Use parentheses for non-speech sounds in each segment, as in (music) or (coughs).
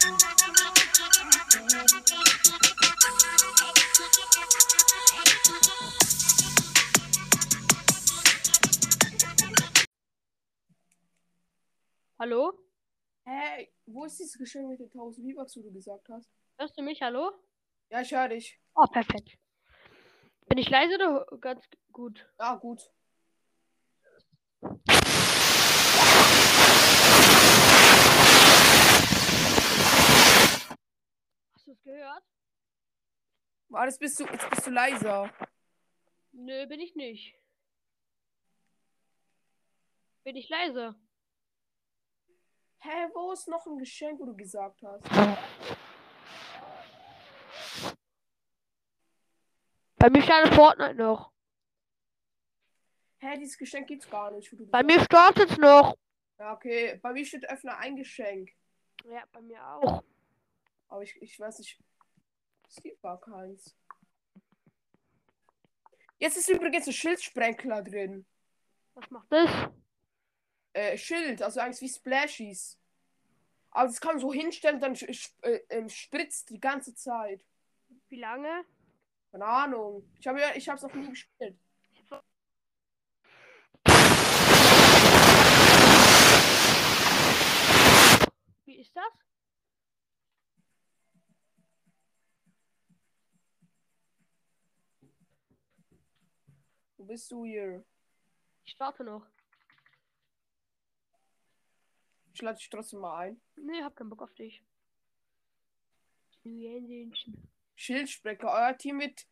Hallo? Hä, wo ist dieses Geschenk mit den 1000 V-Bucks, wo du gesagt hast? Hörst du mich? Hallo? Ja, ich höre dich. Oh, perfekt. Bin ich leise oder ganz gut? Ja, gut. Du es gehört? Ah, jetzt bist du, jetzt bist du leiser. Nö, bin ich nicht. Bin ich leise? Hä, wo ist noch ein Geschenk, wo du gesagt hast? Bei mir startet Fortnite noch. Hä, dieses Geschenk gibt's gar nicht. Wo du Bei mir startet noch. Ja, okay. Bei mir steht öffne ein Geschenk. Ja, bei mir auch. Aber ich, ich weiß nicht. Es gibt gar keins. Jetzt ist übrigens ein Schildsprenkler drin. Was macht das? Äh, Schild, also eigentlich wie Splashies. Aber das kann man so hinstellen, dann sch- äh, ähm, spritzt die ganze Zeit. Wie lange? Keine Ahnung. Ich habe ja, ich habe es noch nie gespielt. Wie ist das? Wo bist du hier? Ich starte noch. Ich lade dich trotzdem mal ein. Nee, hab keinen Bock auf dich. Schildsprecher, euer Team wird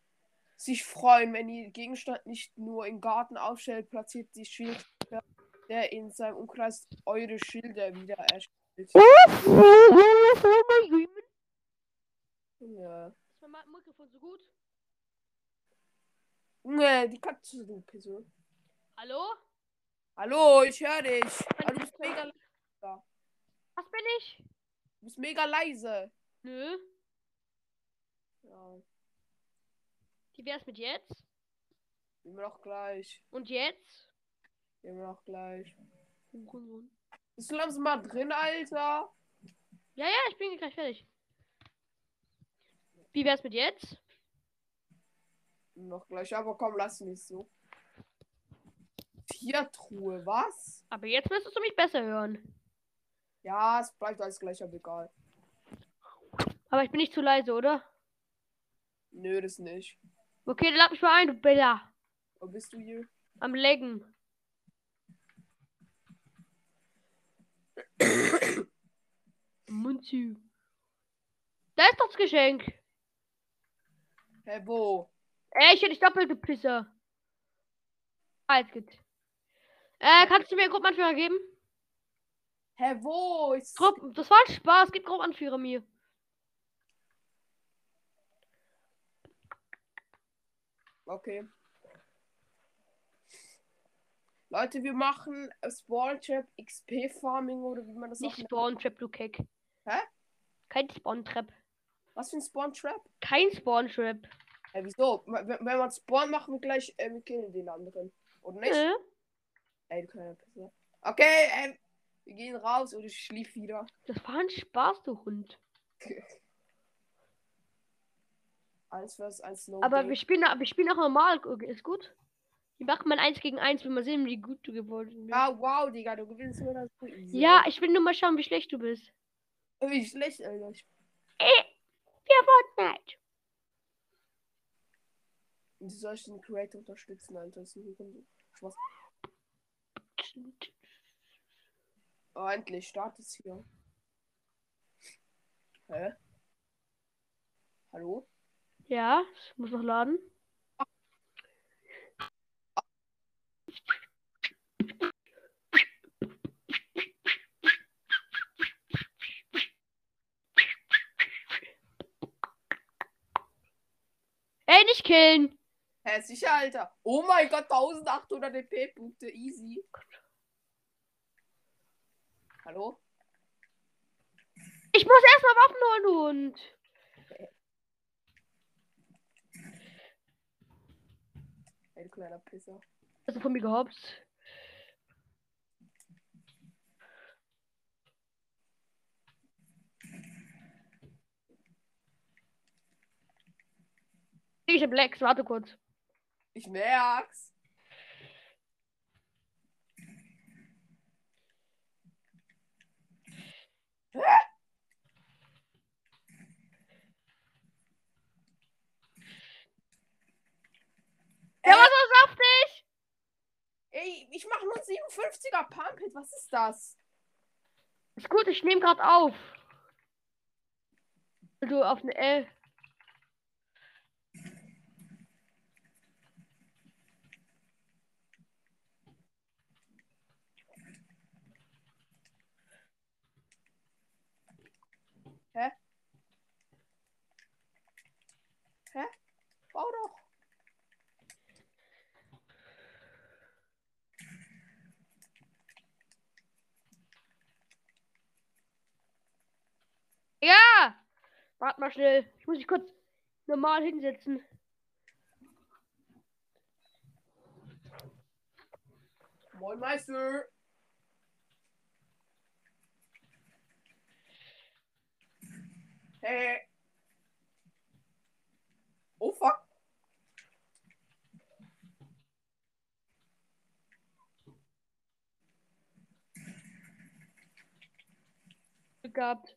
sich freuen, wenn ihr Gegenstand nicht nur im Garten aufstellt, platziert die Schildsprecher, der in seinem Umkreis eure Schilder wieder erstellt. Ja. Ist mein Mikrofon so gut? Nee, die Katze, du Person. Hallo? Hallo, ich höre dich. Aber du bist mega, Was bin ich? du bist mega leise. Nö. Ja, Wie wär's mit jetzt? wir noch gleich. Und jetzt? Wir noch gleich. Hurensohn. Bist du langsam mal drin, Alter? Ja, ja, ich bin gleich fertig. Wie wär's mit jetzt? Noch gleich, aber komm, lass mich so. Tiertruhe, was? Aber jetzt müsstest du mich besser hören. Ja, es bleibt alles gleich, aber egal. Aber ich bin nicht zu leise, oder? Nö, das nicht. Okay, dann lad mich mal ein, du Bella. Wo bist du hier? Am Leggen. Munzi. Da ist doch das Geschenk. Hä, wo? Ey, ich hätte dich doppelt, du Pisser. Ah, jetzt geht's. Äh, kannst du mir einen Gruppenanführer geben? Hä, wo? Ist... Gruppen, das war ein Spaß. Gib Gruppenanführer mir. Okay. Leute, wir machen Spawn Trap XP Farming oder wie man das auch Nicht nennt. Spawn Trap, du Keck. Hä? Kein Spawn Trap. Was für ein Spawn Trap? Kein Spawn Trap. Hä, wieso? Wenn, wenn man Spawn machen wir gleich, äh, wir killen den anderen. Oder nicht? Äh? Ey, du kleiner Pisser. Okay, ähm, wir gehen raus oder ich schlief wieder. Das war ein Spaß, du Hund. Eins vs eins no Aber game. wir spielen, wir spielen auch normal. Ist gut. Wir machen mal eins gegen eins, wenn wir sehen, wie gut du geworden bist. Ah, wow, Digga, du gewinnst nur das easy. Ja, ich will nur mal schauen, wie schlecht du bist. Wie schlecht, Alter. Ich, Ja, Fortnite. Wie soll ich den Creator unterstützen, Alter? Das ist ein. Spaß. Oh, endlich, startet es hier. Hä? Hallo? Ja, ich muss noch laden. Ey, nicht killen! Hä, sicher, Alter. Oh mein Gott, 1800 EP-Punkte, easy. Hallo? Ich muss erstmal Waffen holen und. Okay. Hey, kleiner Pisser. Also von mir gehopst. Ich hab Lex, warte kurz. Ich merk's. Der war so saftig! Ey, ich mach nur 57er Pump Hit. Was ist das? Ist gut, ich nehme gerade auf. Du auf eine L. Bau doch. Ja! Warte mal schnell. Ich muss mich kurz normal hinsetzen. Moin Meister. Hey. Oh fuck. Gehabt.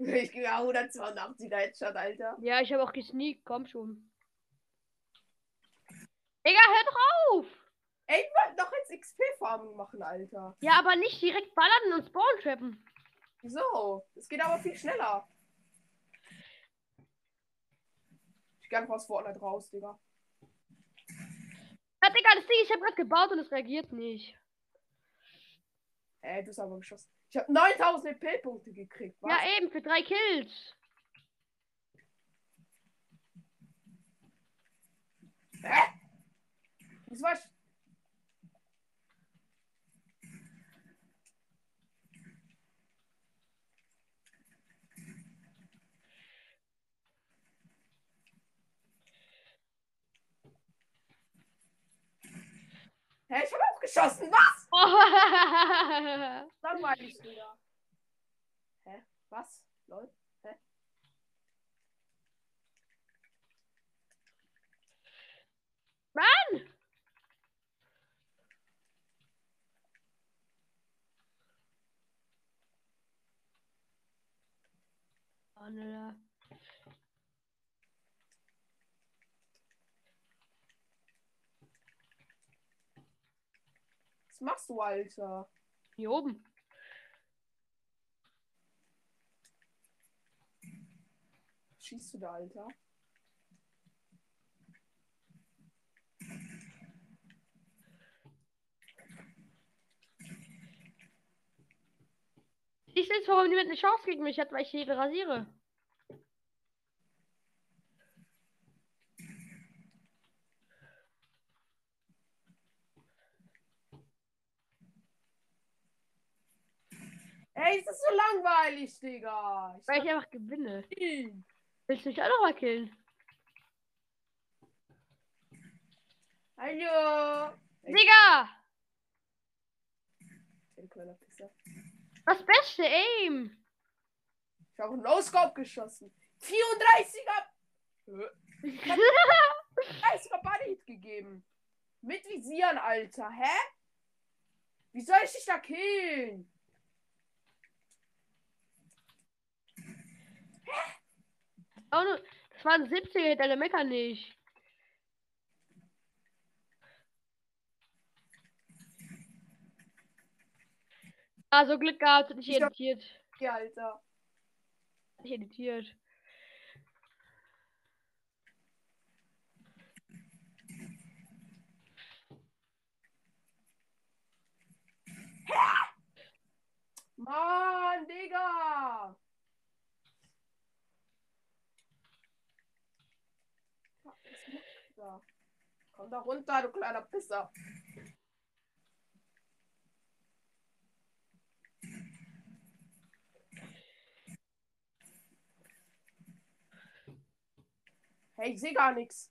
(laughs) Ich gehe 182er Headshot, Alter. Ja, ich habe auch gesneakt. Komm schon. Digga, hör doch auf! Ey, ich wollte doch jetzt XP-Farming machen, Alter. Ja, aber nicht direkt ballern und spawn trappen. Wieso? Es geht aber viel schneller. Ich geh einfach aus Fortnite raus, Digga. Ja, Digga, das Ding, ich habe gerade gebaut und es reagiert nicht. Ey, du hast aber geschossen. Ich habe 9000 EP-Punkte gekriegt. Was? Ja, eben, für drei Kills. Hä? Das war. Hä, ich habe auch geschossen. Was? Oh. Langweilig, Digga. Hä? Was? Lol. Hä? Mann! Oh, Was machst du, Alter? Hier oben. Was schießt du da, Alter? Ich weiß, warum niemand eine Chance gegen mich hat, weil ich jede rasiere. Ey, das ist so langweilig, Digga. Ich Weil ich einfach gewinne. ihn. Willst du mich auch noch mal killen? Hallo. Digga! Das beste Aim! Ich habe No-Scope geschossen. 34er. Äh, 30er Body-Hit gegeben. Mit Visieren, Alter. Hä? Wie soll ich dich da killen? Oh, das war ein 70er hinter der Mecker nicht. Also Glück gehabt, nicht Ich hab- editiert. Ja, Alter. Nicht editiert. Mann, Digga. Was machst da? Komm da runter, du kleiner Pisser. Hey, ich sehe gar nichts.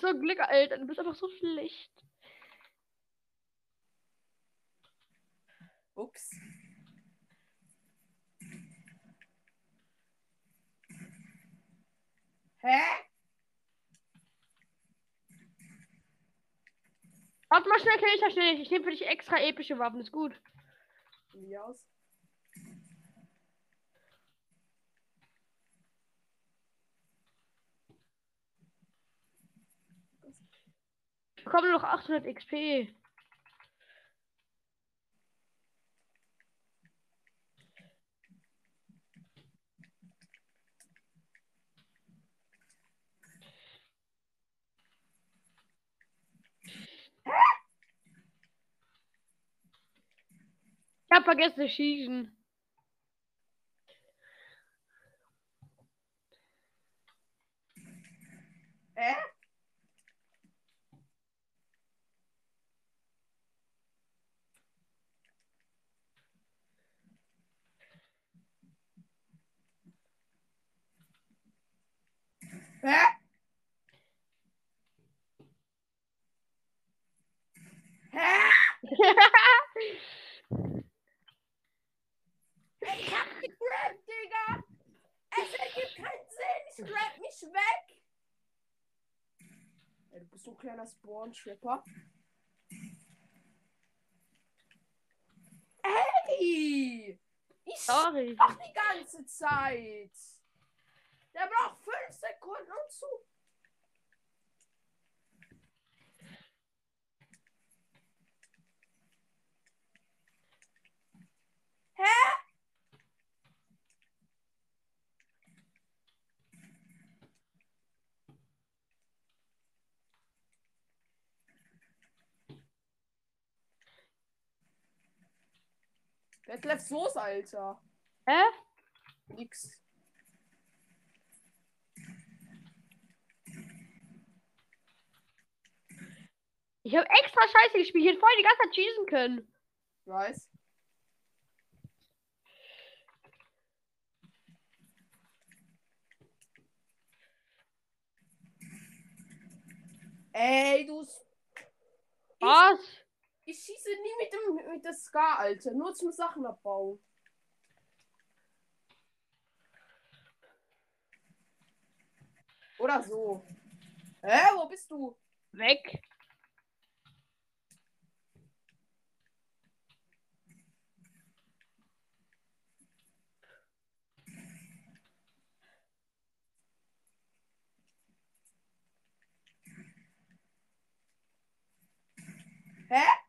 So Glück, Alter. Du bist einfach so schlecht. Ups. Hä? Warte mal schnell, Kelly, schnell. Ich nehme für dich extra epische Waffen, ist gut. Wie aus? Ich bekomme noch 800 XP. Ich hab vergessen zu schießen. Hä? Hä? Hä? Ich hab gegrabt, Digga! Es ergibt keinen Sinn! Ich grab mich weg! Ey, du bist so ein kleiner Spawn-Tripper. Ey! Ich Sorry. doch die ganze Zeit! Der braucht fünf Sekunden, um zu. Hä? Detlef Soße, Alter. Hä? Nix. Ich habe extra Scheiße gespielt. Ich hätte vorher die ganze Zeit schießen können. Weiß. Ey, du. Was? Ich schieße nie mit dem mit der Ska, Alter. Nur zum Sachen abbauen. Oder so. Hä, wo bist du? Weg. Hä?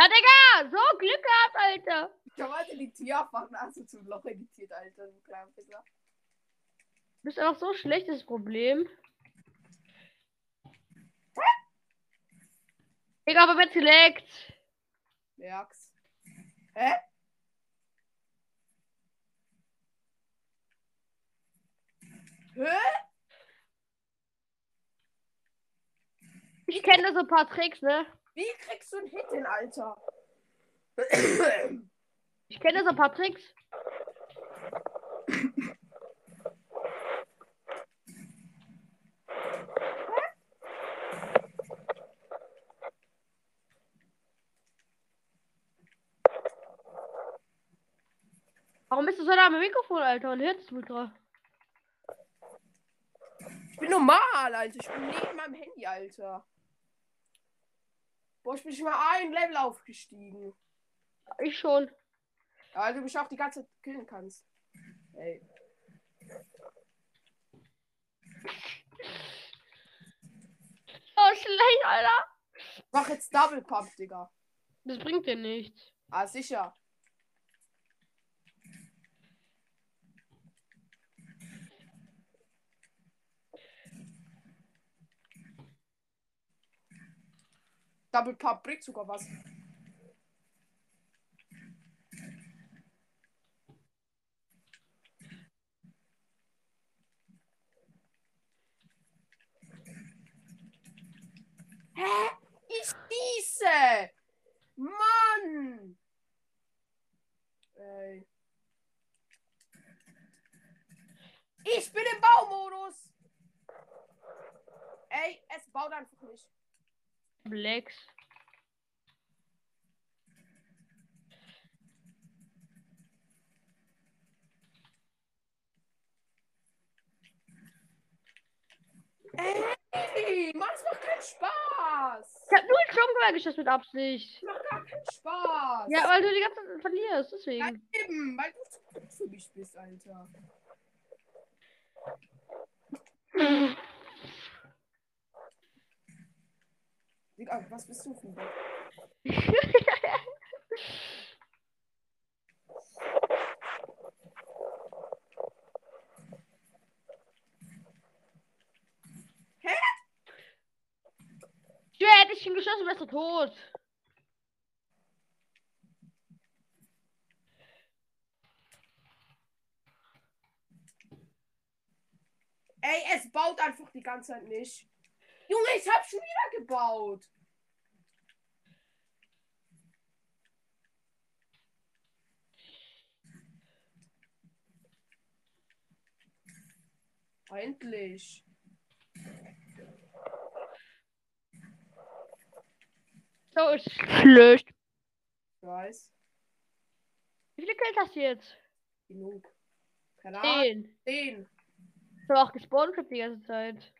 Ja, Digga! So Glück gehabt, Alter. Ich habe heute die Tierfachnase zum Loch editiert, Alter. Du kleiner Pisser. Du bist einfach so schlecht, das Problem. Digga, aber mit Select. Merk's. Hä? Hä? Ich kenne so ein paar Tricks, ne? Wie kriegst du einen Hit hin, Alter? Ich kenne so ein paar Tricks. Warum bist du so nah am Mikrofon, Alter? Und hörst du ultra? Ich bin normal, Alter. Ich bin neben meinem Handy, Alter. Boah, ich bin schon mal ein Level aufgestiegen. Ich schon. Weil du mich auch die ganze Zeit killen kannst. Ey. Oh, schlecht, Alter. Mach jetzt Double Pump, Digga. Das bringt dir nichts. Ah, sicher. Double Pump bringt sogar was. Hä? Ich schieße! Mann! Ey. Ich bin im Baumodus! Ey, es baut einfach nicht. Blacks. Ey, Mann, es macht keinen Spaß! Ich hab nur den Sturmgewehr geschossen mit Absicht. Das macht gar keinen Spaß! Ja, weil du die ganze Zeit verlierst, deswegen. Ja, eben, weil du zu gut für mich bist, Alter. (laughs) Digga, was bist du für ein Bot? Ja, hätte ich ihn geschossen, wärst du tot. Ey, es baut einfach die ganze Zeit nicht. Junge, ich hab schon wieder gebaut. Endlich. So ist schlecht. Ich weiß. Wie viele Kills hast du jetzt? Genug. Keine Ahnung. Zehn. Zehn. Ich habe auch gespawnt die ganze Zeit.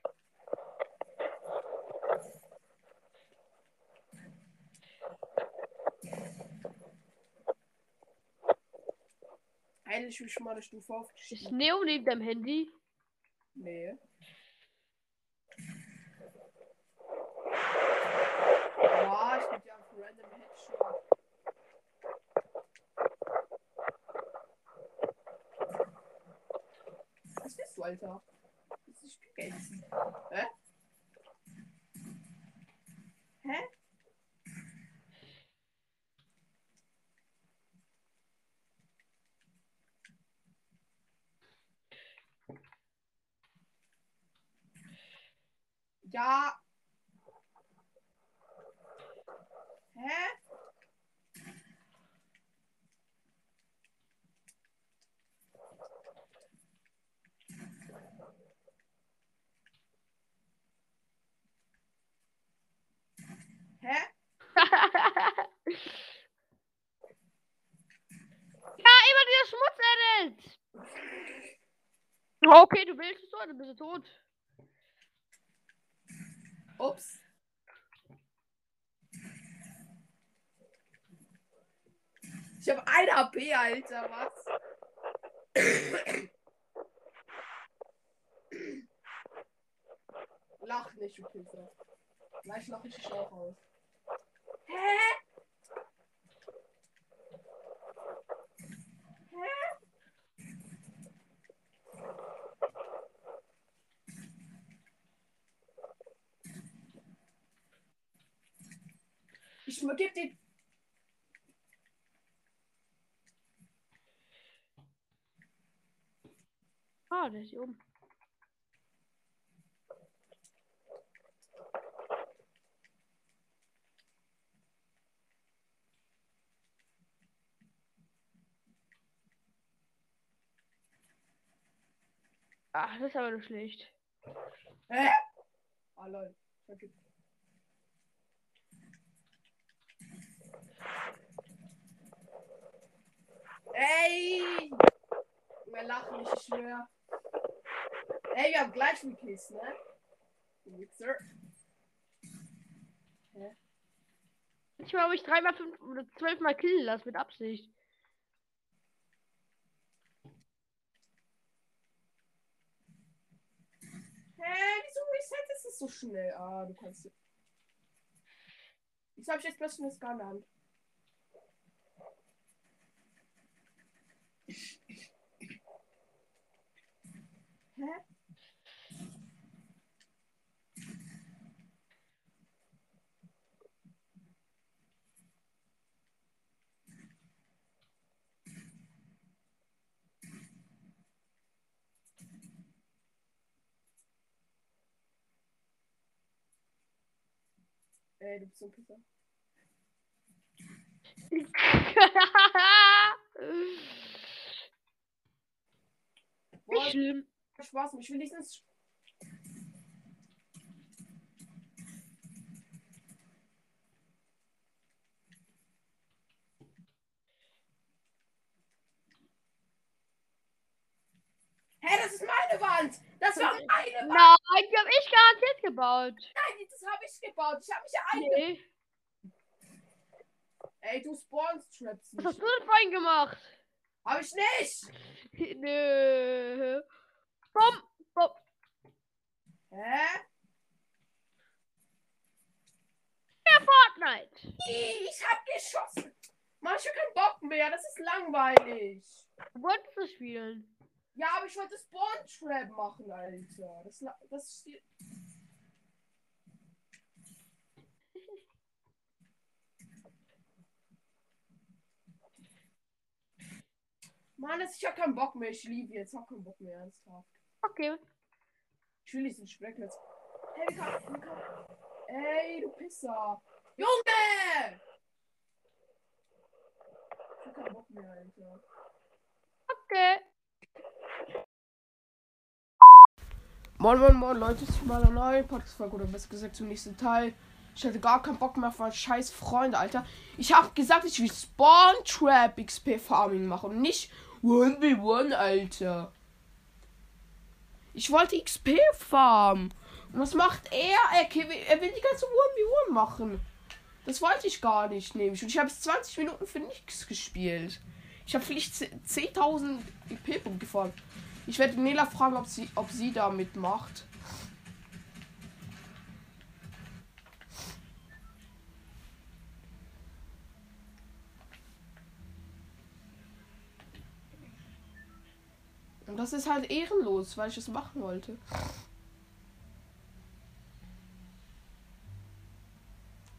Endlich bin ich mal eine Stufe Ist aufgestiegen. Neo neben deinem Handy? Nee. Ja, ich geb dir einfach random Headshot. Was bist du, Alter? Das ist Spielgänzen. Hä? Hä? Ja. Hä? Hä? (laughs) ja, immer dieser Schmutz edit! Okay, du willst es dann bist du tot. Ups. Ich habe ein HP, Alter, was? Lach nicht, du Pisser. Gleich lach ich dich auch aus. Hä? Hä? Ich geb den. Ah, der ist hier oben. Ach, das ist aber nur schlecht. Hä? Ah, lol. Vergiss. Ey! Wir lachen nicht, ich schwör. Ey, wir haben gleich einen Kiss, ne? Du Wichser. Manchmal habe ich dreimal fünf oder zwölfmal killen lassen mit Absicht. Hä, wieso resettest es so schnell? Ah, du kannst. Wieso hab ich jetzt plötzlich eine Scar in der Hand? Hä? Ey, du bist so ein Pisser. Boah, Nicht schlimm. Spaß, ich will wenigstens. Hä, das ist meine Wand! Das war meine Wand! Nein, die habe ich garantiert gebaut. Nein, das habe ich gebaut. Ich habe mich ja ein. Nee. Ey, du spawnst Traps Was hast du denn vorhin gemacht? Hab ich nicht. (laughs) Nö. Bom, bom. Hä? Fortnite. Ich hab geschossen. Ich hab keinen Bock mehr. Das ist langweilig. Du wolltest du spielen? Ja, aber ich wollte Spawn Trap machen, Alter. Das, das Mann, ich hab keinen Bock mehr. Ich liebe jetzt. Ich hab keinen Bock mehr, ernsthaft. Okay. Ich will diesen Sprecklitz. Hey, wie kann, wie kann, Ey, du Pisser. Junge! Ich hab keinen Bock mehr, Alter. Okay. Moin, moin, moin, Leute, zu meiner neuen Podcast-Folge oder besser gesagt zum nächsten Teil. Ich hatte gar keinen Bock mehr auf meinen scheiß Freund, Alter. Ich hab gesagt, ich will Spawn Trap XP Farming machen und nicht 1v1, Alter. Ich wollte XP farmen. Und was macht er? Er, will- er will die ganze 1v1 machen. Das wollte ich gar nicht, nämlich. Und ich habe jetzt 20 Minuten für nichts gespielt. Ich habe vielleicht 10.000 EP-Punkte gefahren. Ich werde Nela fragen, ob sie, ob sie da mitmacht. Und das ist halt ehrenlos, weil ich es machen wollte.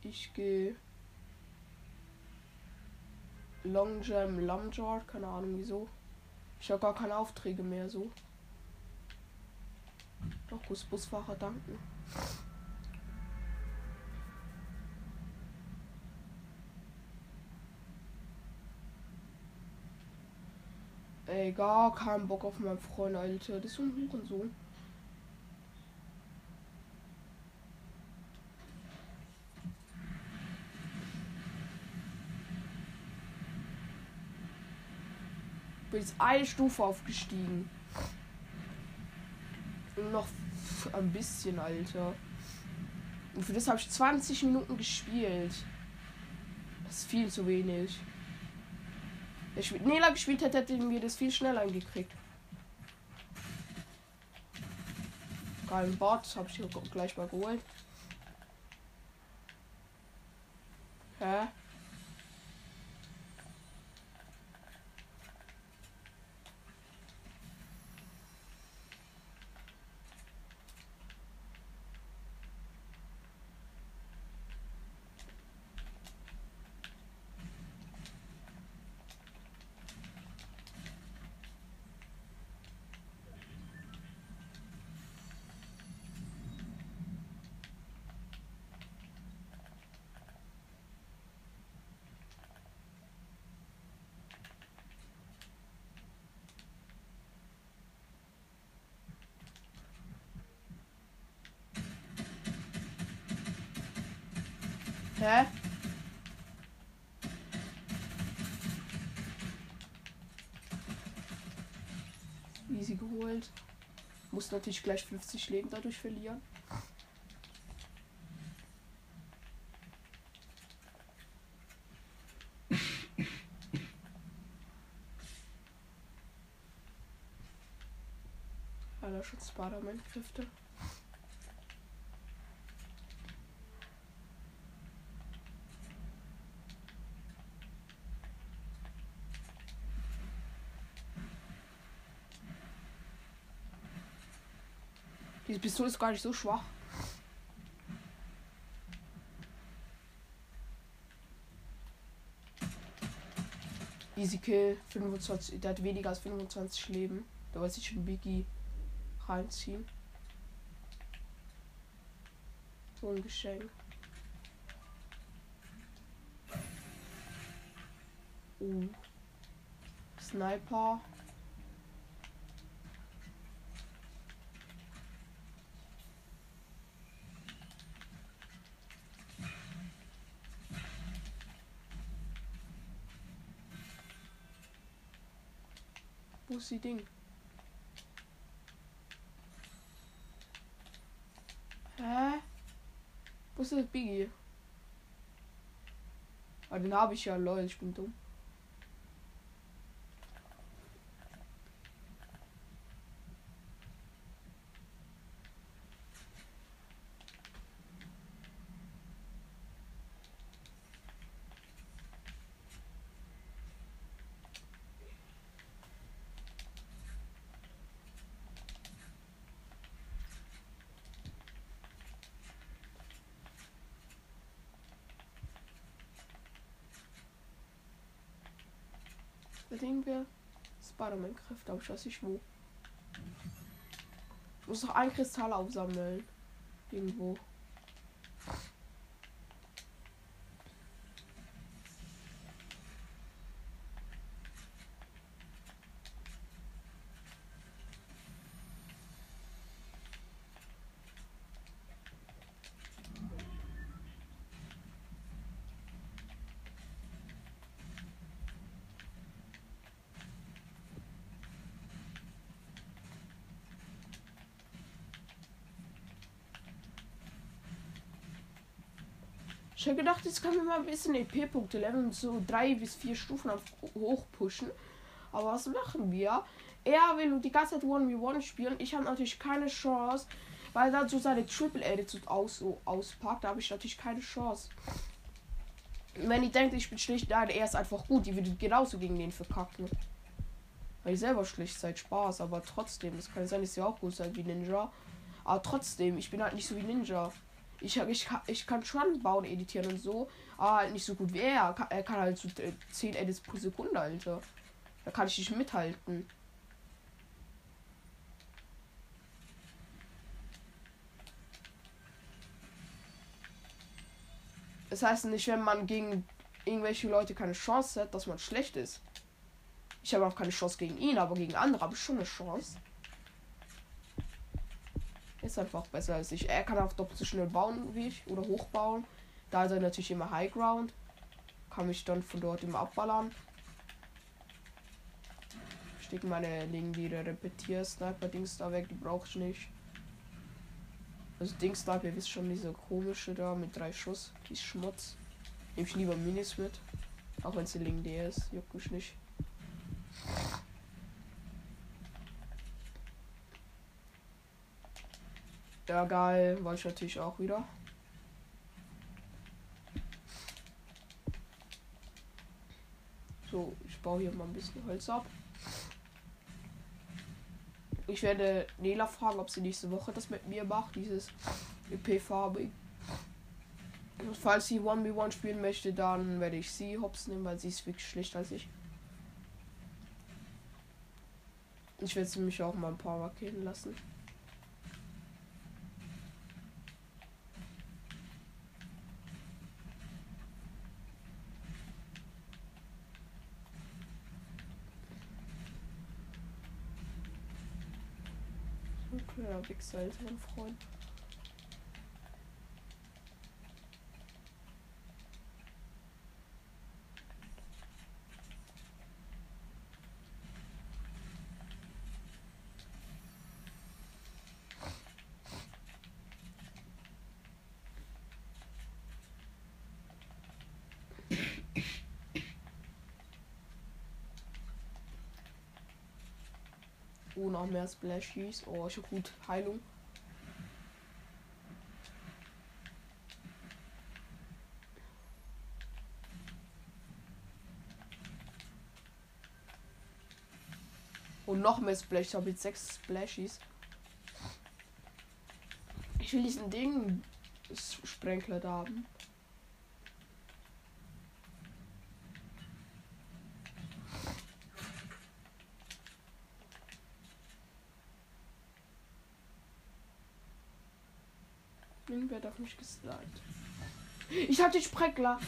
Ich gehe Long Jam Lumjar, keine Ahnung wieso. Ich habe gar keine Aufträge mehr so. Doch, Busfahrer danken. Ey, gar keinen Bock auf meinen Freund, Alter. Das ist so ein Hurensohn. bin jetzt eine Stufe aufgestiegen. Noch ein bisschen, Alter. Und für das habe ich 20 Minuten gespielt. Das ist viel zu wenig. Wenn ich mit Nela gespielt hätte, hätten wir das viel schneller hingekriegt. Geilen Bot, habe ich hier gleich mal geholt. Hä? Easy geholt. Muss natürlich gleich 50 Leben dadurch verlieren. Aller Schutz Spider-Man-Kräfte. Pistole ist gar nicht so schwach. Easy Kill, 25, der hat weniger als 25 Leben. Da wollte ich schon Biggie reinziehen. So ein Geschenk. Oh. Sniper. Die Ding? Hä? Wo ist das Biggie? Ah, den habe ich ja, lol, ich bin dumm. Verdienen wir Spider-Man-Kräfte, aber ich weiß nicht wo. Ich muss noch ein Kristall aufsammeln. Irgendwo. Ich habe gedacht, jetzt können wir mal ein bisschen EP-Punkte leveln, so drei bis vier Stufen hoch pushen. Aber was machen wir? Er will die ganze Zeit 1v1 spielen. Ich habe natürlich keine Chance, weil er so seine Triple Attitude aus, auspackt. Da habe ich natürlich keine Chance. Wenn ich denke, ich bin schlecht, nein, er ist einfach gut. Die würde genauso gegen den verkacken. Weil ich selber schlecht seid Spaß, aber trotzdem, es kann sein, dass ihr auch gut seid wie Ninja. Aber trotzdem, ich bin halt nicht so wie Ninja. Ich, ich, ich kann schon bauen, editieren und so, aber halt nicht so gut wie er. Er kann halt so 10 Edits pro Sekunde, Alter. Da kann ich nicht mithalten. Das heißt nicht, wenn man gegen irgendwelche Leute keine Chance hat, dass man schlecht ist. Ich habe auch keine Chance gegen ihn, aber gegen andere habe ich schon eine Chance. Ist einfach besser als ich. Er kann auch doppelt so schnell bauen wie ich oder hochbauen. Da ist er natürlich immer High Ground. Kann mich dann von dort immer abballern. Stecken meine legendäre Repetier-Sniper-Dings da weg, die brauche ich nicht. Also Dings da, ihr wisst schon, diese komische da mit drei Schuss. Die ist Schmutz. Nehme ich lieber Minis mit. Auch wenn sie legendär ist, juckt mich nicht. Ja, geil. Wollte ich natürlich auch wieder. So, ich baue hier mal ein bisschen Holz ab. Ich werde Nela fragen, ob sie nächste Woche das mit mir macht, dieses EP-Farbe. Falls sie 1v1 spielen möchte, dann werde ich sie hops nehmen, weil sie ist wirklich schlecht als ich. Ich werde sie mich auch mal ein paar markieren lassen. Ja, Wichser, älteren Freund. Oh, noch mehr Splashies. Oh, ich hab gut. Heilung. Und noch mehr Splash. Ich habe jetzt sechs Splashies. Ich will diesen Ding Sprenkler da haben. Irgendwer hat auf mich geslidet. Ich hatte Spreckler.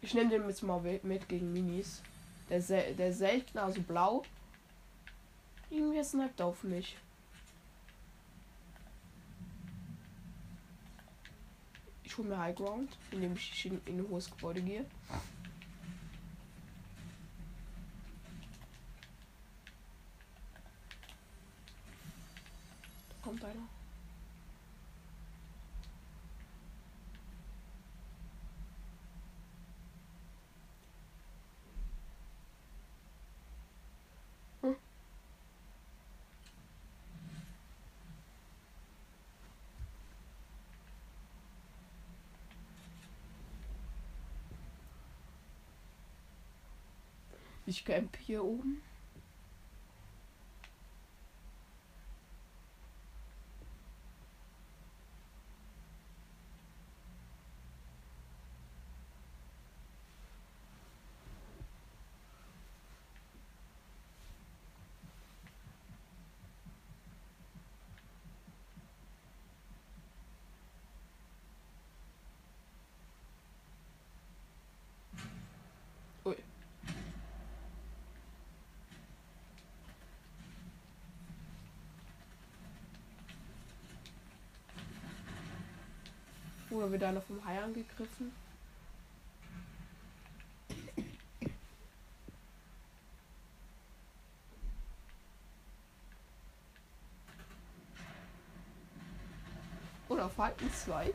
Ich nehme den jetzt mal mit gegen Minis. Der, sel der selten, also blau. Irgendwie sniped auf mich. Ich hole mir High Ground, indem ich in, in ein hohes Gebäude gehe. kommt einer. Hm. Ich camp hier oben. Oder wird einer vom Hai angegriffen? Oder Falken 2?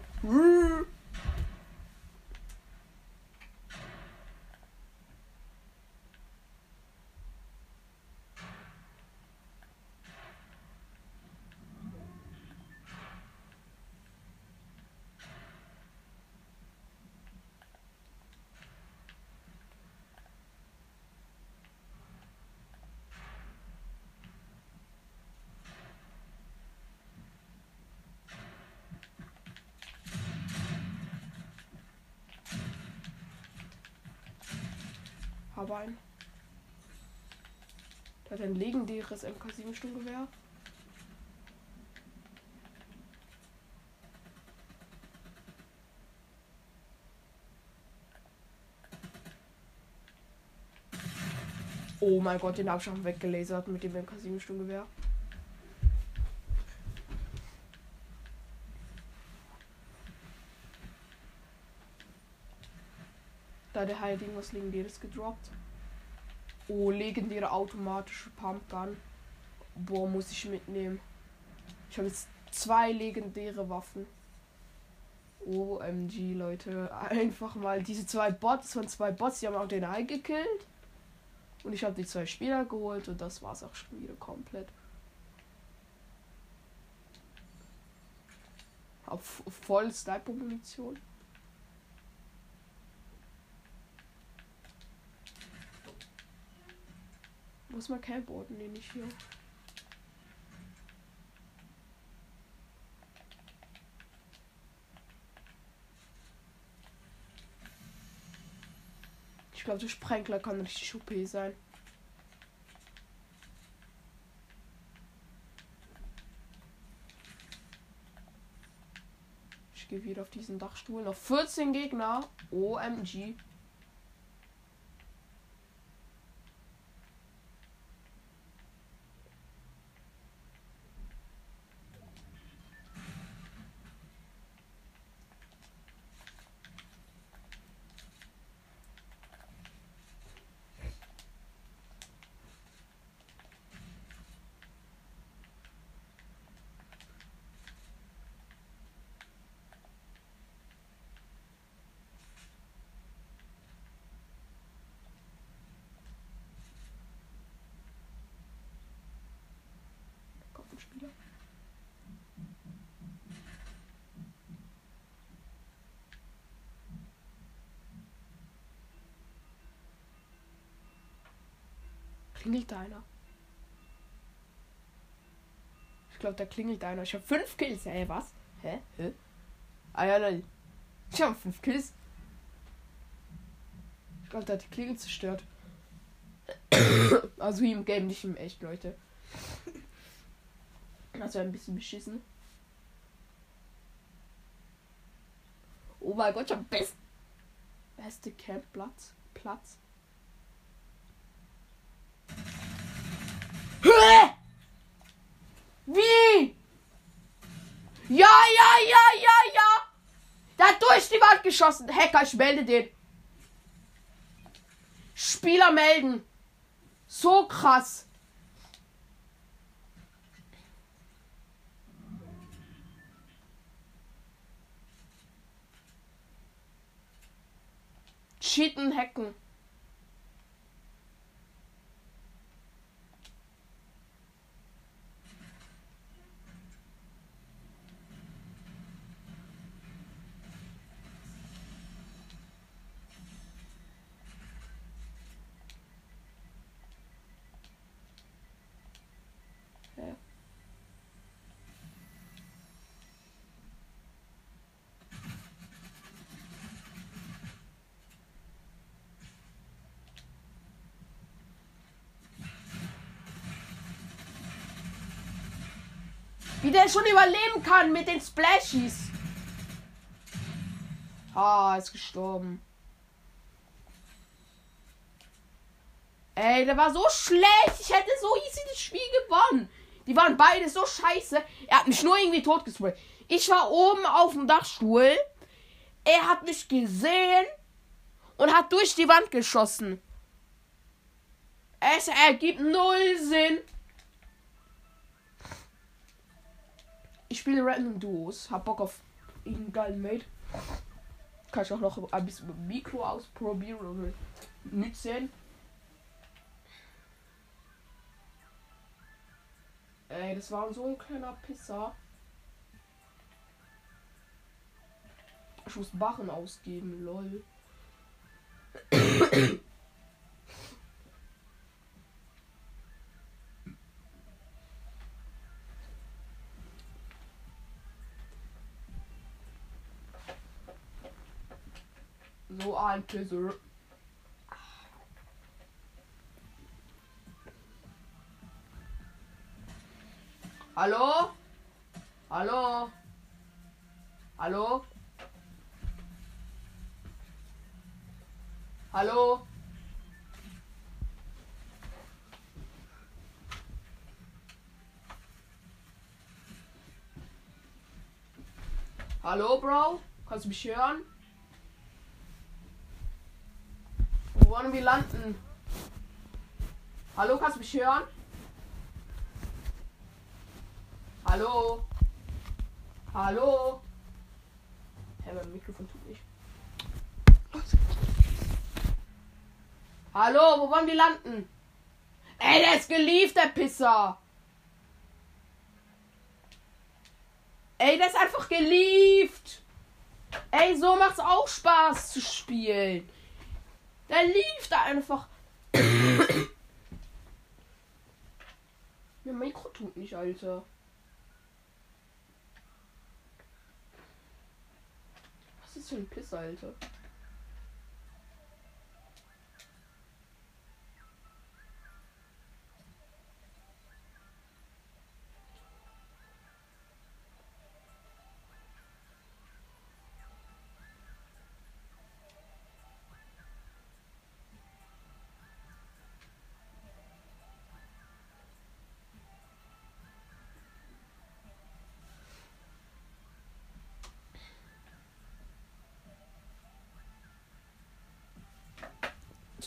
Habe einen. Der hat ein legendäres MK7 Sturmgewehr. Oh mein Gott, den habe ich schon weggelasert mit dem MK7 Sturmgewehr. Da der halt irgendwas legendäres gedroppt. Oh, legendäre automatische Pumpgun. Boah, muss ich mitnehmen. Ich habe jetzt zwei legendäre Waffen. OMG, Leute. Einfach mal diese zwei Bots von zwei Bots, die haben auch den Hai gekillt. Und ich habe die zwei Spieler geholt und das war's auch schon wieder komplett. Auf voll Sniper-Munition. Wo ist mein Campboard? Nee, nicht hier. Ich glaube, der Sprenkler kann richtig OP sein. Ich gehe wieder auf diesen Dachstuhl. Noch 14 Gegner. OMG. Kommt ein Spieler. Klingelt da einer? Ich glaube, da klingelt einer. Ich habe fünf Kills. Hä, was? Hä? Hä? Ah ja, lol. Ich habe fünf Kills. Ich glaube, der hat die Klingel zerstört. also wie im Game, nicht im echt, Leute. Das wäre ein bisschen beschissen. Oh mein Gott, ich hab best beste Campplatz. Platz. Hä? Wie? Ja, ja, ja, ja, ja. Da durch die Wand geschossen. Hacker, ich melde den. Spieler melden. So krass. Cheaten, hacken. Wie der schon überleben kann mit den Splashies. Ah, ist gestorben. Ey, der war so schlecht. Ich hätte so easy das Spiel gewonnen. Die waren beide so scheiße. Er hat mich nur irgendwie totgesprayt. Ich war oben auf dem Dachstuhl. Er hat mich gesehen und hat durch die Wand geschossen. Es ergibt null Sinn. Ich spiele Random Duos. Hab Bock auf einen geilen Mate. Kann ich auch noch ein bisschen Mikro ausprobieren oder mitsehen. Ey, das war so ein kleiner Pisser. Ich muss Barren ausgeben, lol. (coughs) (coughs) (coughs) So ein Pisser. Hallo? Hallo? Hallo? Hallo? Hallo, Bro? Kannst du mich hören? Wo wollen wir landen? Hallo, kannst du mich hören? Hallo? Hallo? Hä, mein Mikrofon tut nicht. Hallo, wo wollen wir landen? Ey, der ist gelieft, der Pisser. Ey, der ist einfach gelieft. Ey, so macht's auch Spaß zu spielen. Der lief da einfach. Mein Mikro tut nicht, Alter. Was ist für ein Piss, Alter?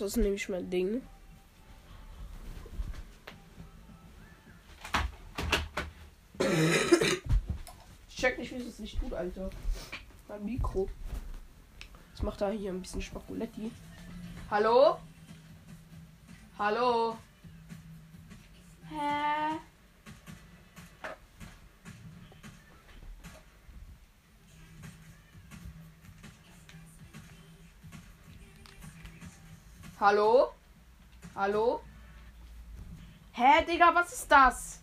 So ist nämlich mein Ding. Ich check nicht, wie es das nicht tut, Alter. Mein Mikro. Jetzt macht er hier ein bisschen Spaguletti. Hallo? Hallo? Hä? Hallo? Hallo? Hä, Digga, was ist das?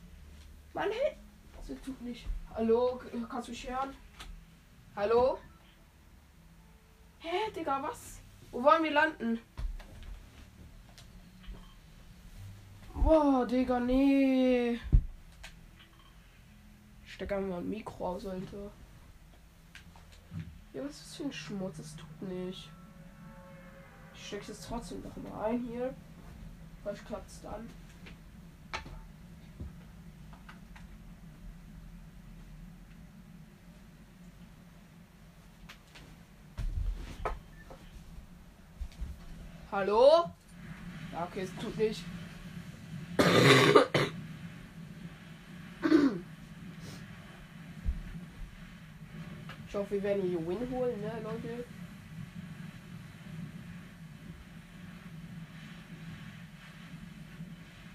Mann, hä? Das tut nicht. Hallo, kannst du mich hören? Hallo? Hä, Digga, was? Wo wollen wir landen? Boah, Digga, nee. Ich steck einfach mal ein Mikro aus, Alter. Ja, was ist das für ein Schmutz? Das tut nicht. Ich steck's jetzt trotzdem noch mal ein hier. Vielleicht klappt's dann. Hallo? Ja, okay, es tut nicht. Ich hoffe, wir werden hier Win holen, ne, Leute?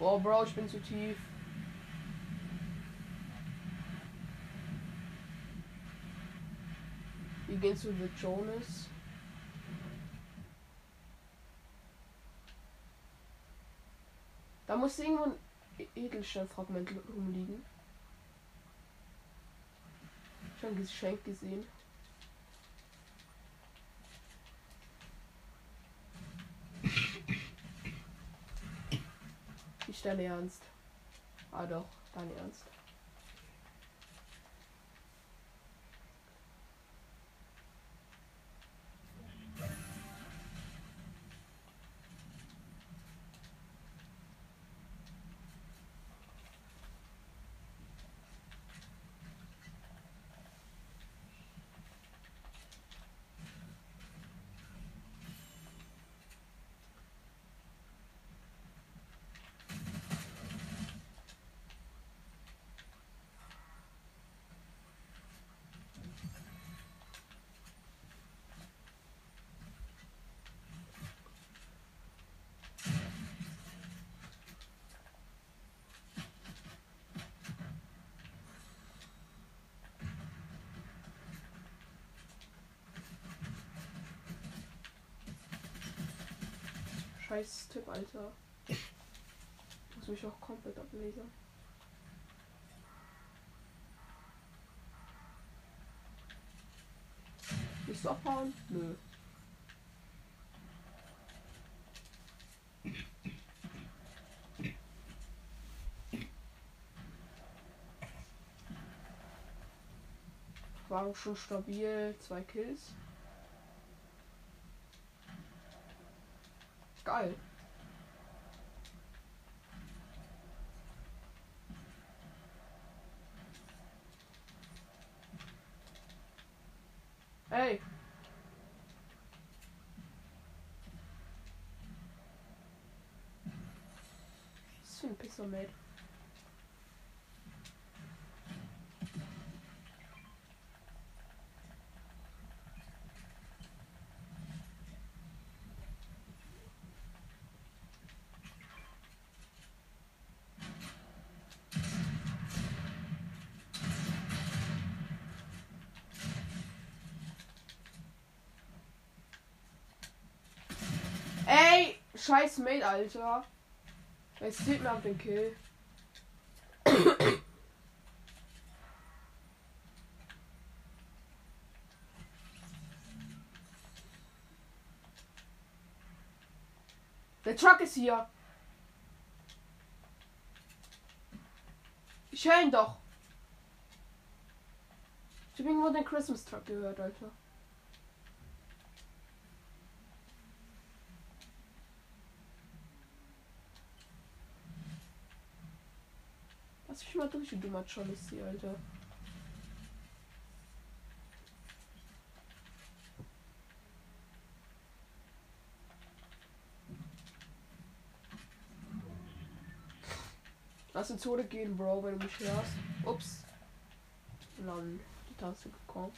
Oh, Bro, ich bin zu tief. Wir gehen zu The Jonas. Da muss irgendwo ein E- Edelsteinfragment rumliegen. Ich habe ein Geschenk gesehen. Dein Ernst. Ah doch, dein Ernst. Scheiß Tipp, Alter. Muss mich auch komplett ablesen. Willst du abhauen? Nö. War schon stabil. Zwei Kills. Geil. Hey. Was ist für ein Pixelmate? Ey, scheiß Mate, Alter. Es zählt mir auf den Kill. Der Truck ist hier. Ich höre ihn doch. Ich habe irgendwo den Christmas Truck gehört, Alter. Lass mich mal du dummer Chollisty, Alter. Lass in Zone gehen, Bro, wenn du mich hörst. Ups. Lol, die Taste gekommen.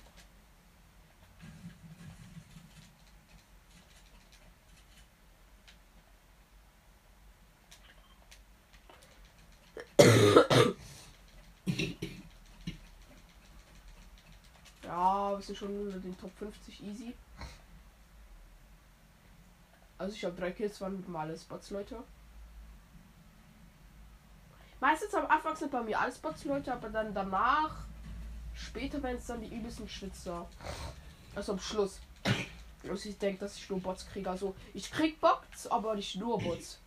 Ja, wir schon unter den Top 50 easy. Also ich habe drei Kills, waren normale Spots, Leute. Meistens am Anfang sind bei mir alle Spots, Leute, aber dann danach, später werden es dann die übelsten Schwitzer. Also am Schluss. Also ich denke, dass ich nur Bots kriege. Also ich krieg Bots, aber nicht nur Bots.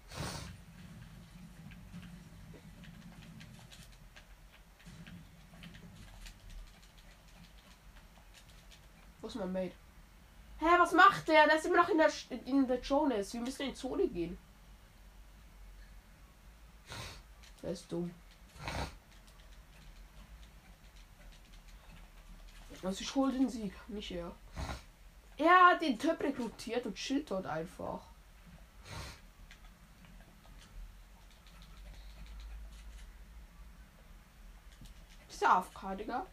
Mein Mate? Hä, was macht der? Der ist immer noch in der, in der Jonas. Wir müssen in die Zone gehen. Der ist dumm. Also ich hole den Sieg, nicht er. Er hat den Typ rekrutiert und chillt dort einfach. Ist der AFK, Digga?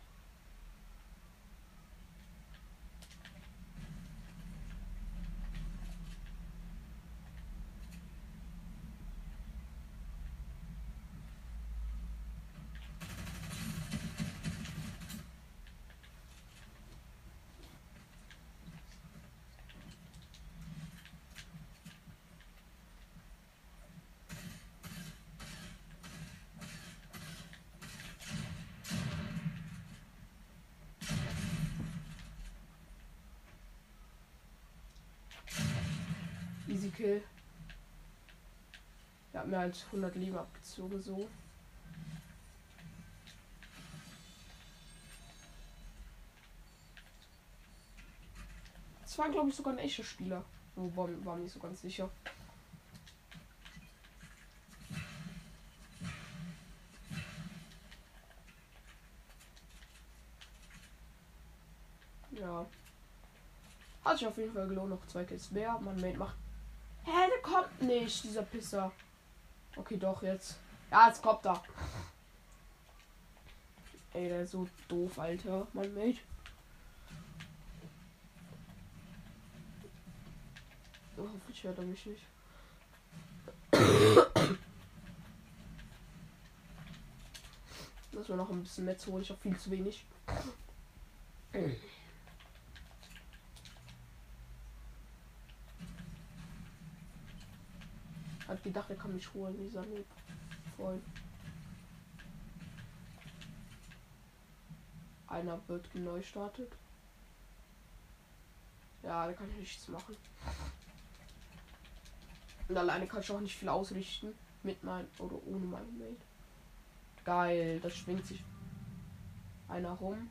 Kill. Er hat mir halt 100 Leben abgezogen, so. Das war, glaube ich, sogar ein echter Spieler. Oh, war, mir nicht so ganz sicher. Ja. Hat sich auf jeden Fall gelohnt, noch zwei Kills mehr. Man macht. Hä, der kommt nicht, dieser Pisser. Okay, doch, jetzt. Ja, jetzt kommt er. Ey, der ist so doof, Alter. Mein Mate. Oh, hoffentlich hört er mich nicht. Lass mal noch ein bisschen Metz holen. Ich habe viel zu wenig. Hat gedacht, er kann mich holen, dieser Noob. Voll. Einer wird neu startet. Ja, da kann ich nichts machen. Und alleine kann ich auch nicht viel ausrichten. Mit meinem oder ohne meinen Mate. Geil, das schwingt sich einer rum.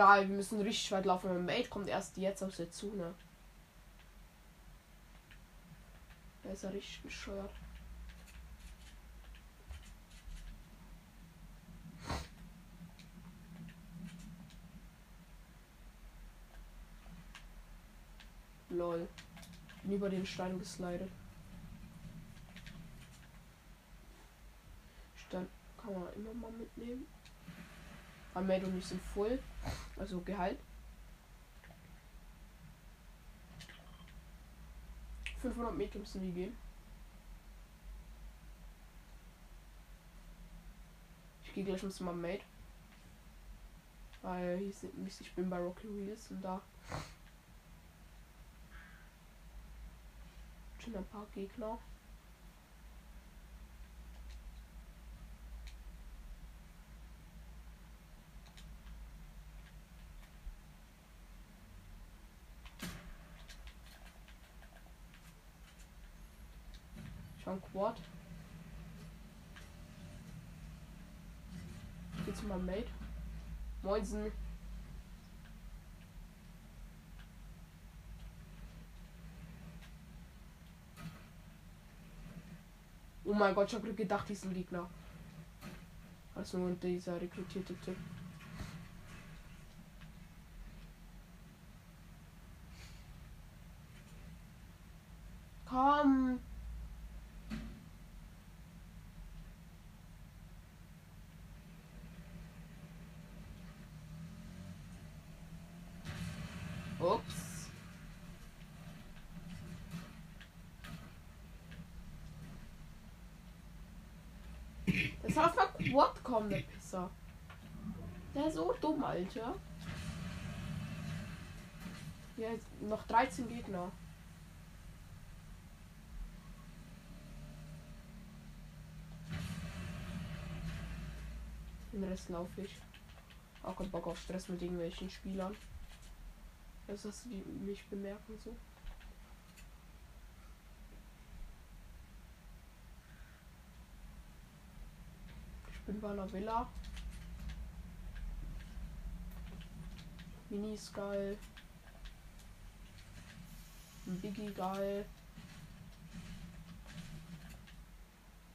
Geil, wir müssen richtig weit laufen. Mein Mate kommt erst jetzt aus der Zone. Der ist ja richtig bescheuert. Lol. Bin über den Stein geslidet. Stein kann man immer mal mitnehmen. Anmeldung nicht sind voll. Also Gehalt. 500 Meter müssen wir gehen. Ich gehe gleich mit meinem Mate. Weil hier sind nämlich, ich bin bei Rocky Wheels und da schon ein paar Gegner. Schon Quad. Geht zu meinem Mate. Moinsen. Oh mein Gott, ich habe gedacht, die sind Gegner. Also nur dieser rekrutierte Typ. Komm. Ups. Das Quad kommen, der Pisser. Der ist so dumm, Alter. Ja, noch 13 Gegner. Den Rest laufe ich. Auch keinen Bock auf Stress mit irgendwelchen Spielern. Das dass die mich bemerken so. Ich bei einer Villa. Mini ist geil. Biggie geil.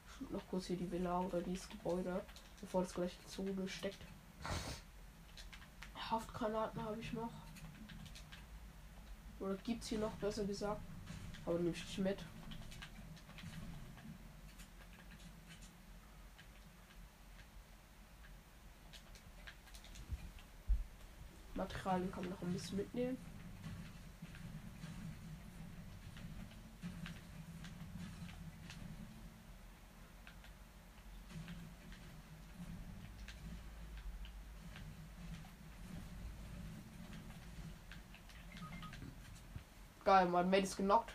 Shoot noch kurz hier die Villa oder dieses Gebäude, bevor das gleich zugesteckt. Haftgranaten habe ich noch. Oder gibt's hier noch besser gesagt? Aber nehme ich nicht mit. Materialien kann man noch ein bisschen mitnehmen. Geil, mein Mate ist genockt.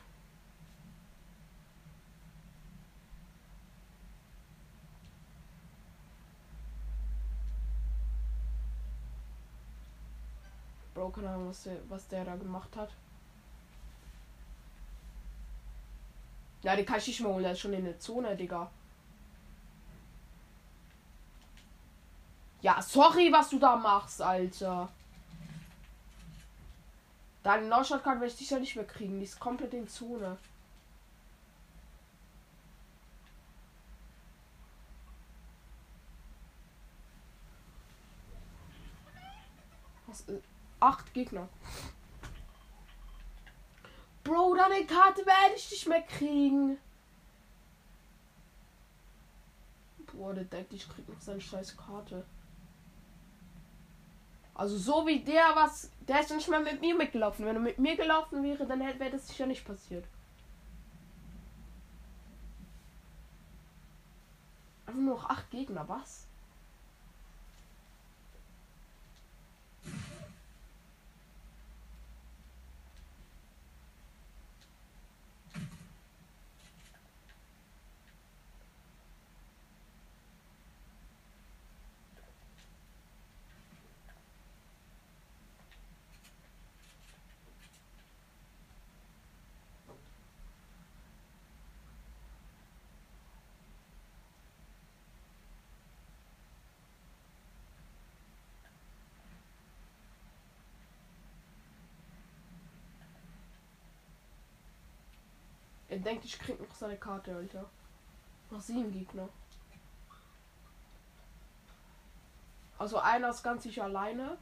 Bro, keine Ahnung, was der, was der da gemacht hat. Ja, die kann ich nicht mehr holen. Der ist schon in der Zone, Digga. Ja, sorry, was du da machst, Alter. Deine Nordstadtkarte werde ich sicher nicht mehr kriegen. Die ist komplett in Zone. Was, äh, acht Gegner. Bro, deine Karte werde ich nicht mehr kriegen. Boah, der denkt, ich krieg noch seine scheiß Karte. Also so wie der was, der ist nicht mal mit mir mitgelaufen. Wenn er mit mir gelaufen wäre, dann wäre das sicher nicht passiert. Einfach nur noch acht Gegner, was? Denkt, ich krieg noch seine Karte, Alter. Noch sieben Gegner. Also einer ist ganz sicher alleine.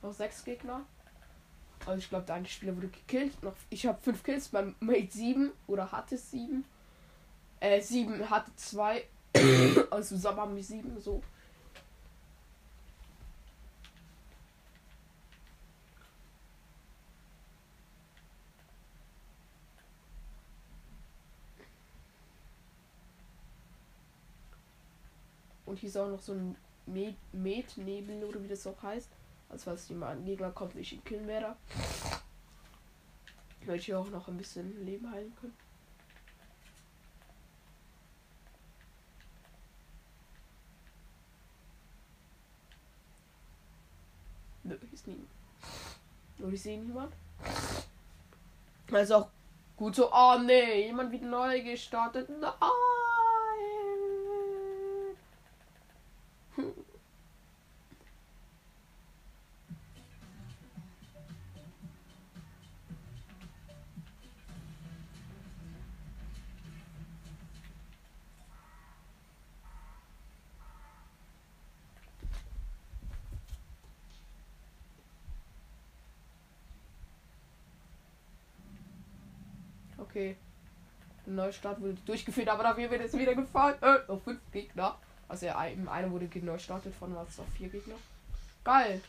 Noch sechs Gegner. Also ich glaube, der eine Spieler wurde gekillt. Noch, ich habe fünf Kills, mein Mate sieben oder hatte sieben. Äh, sieben hatte zwei. (coughs) also zusammen haben wir sieben so. Und hier ist auch noch so ein Med-Nebel oder wie das auch heißt. Also falls jemand Gegner kommt, ich ihn killen werde. Werde ich auch noch ein bisschen Leben heilen können. Nö, ist niemand. Nur ich sehe niemand. Also auch gut so. Oh nee, jemand wieder neu gestartet. Nein. Okay. Neustart wurde durchgeführt, aber dafür wird es wieder gefahren. Äh, auf fünf Gegner. Also ja, im einen wurde neu startet von was auf vier Gegner. Geil.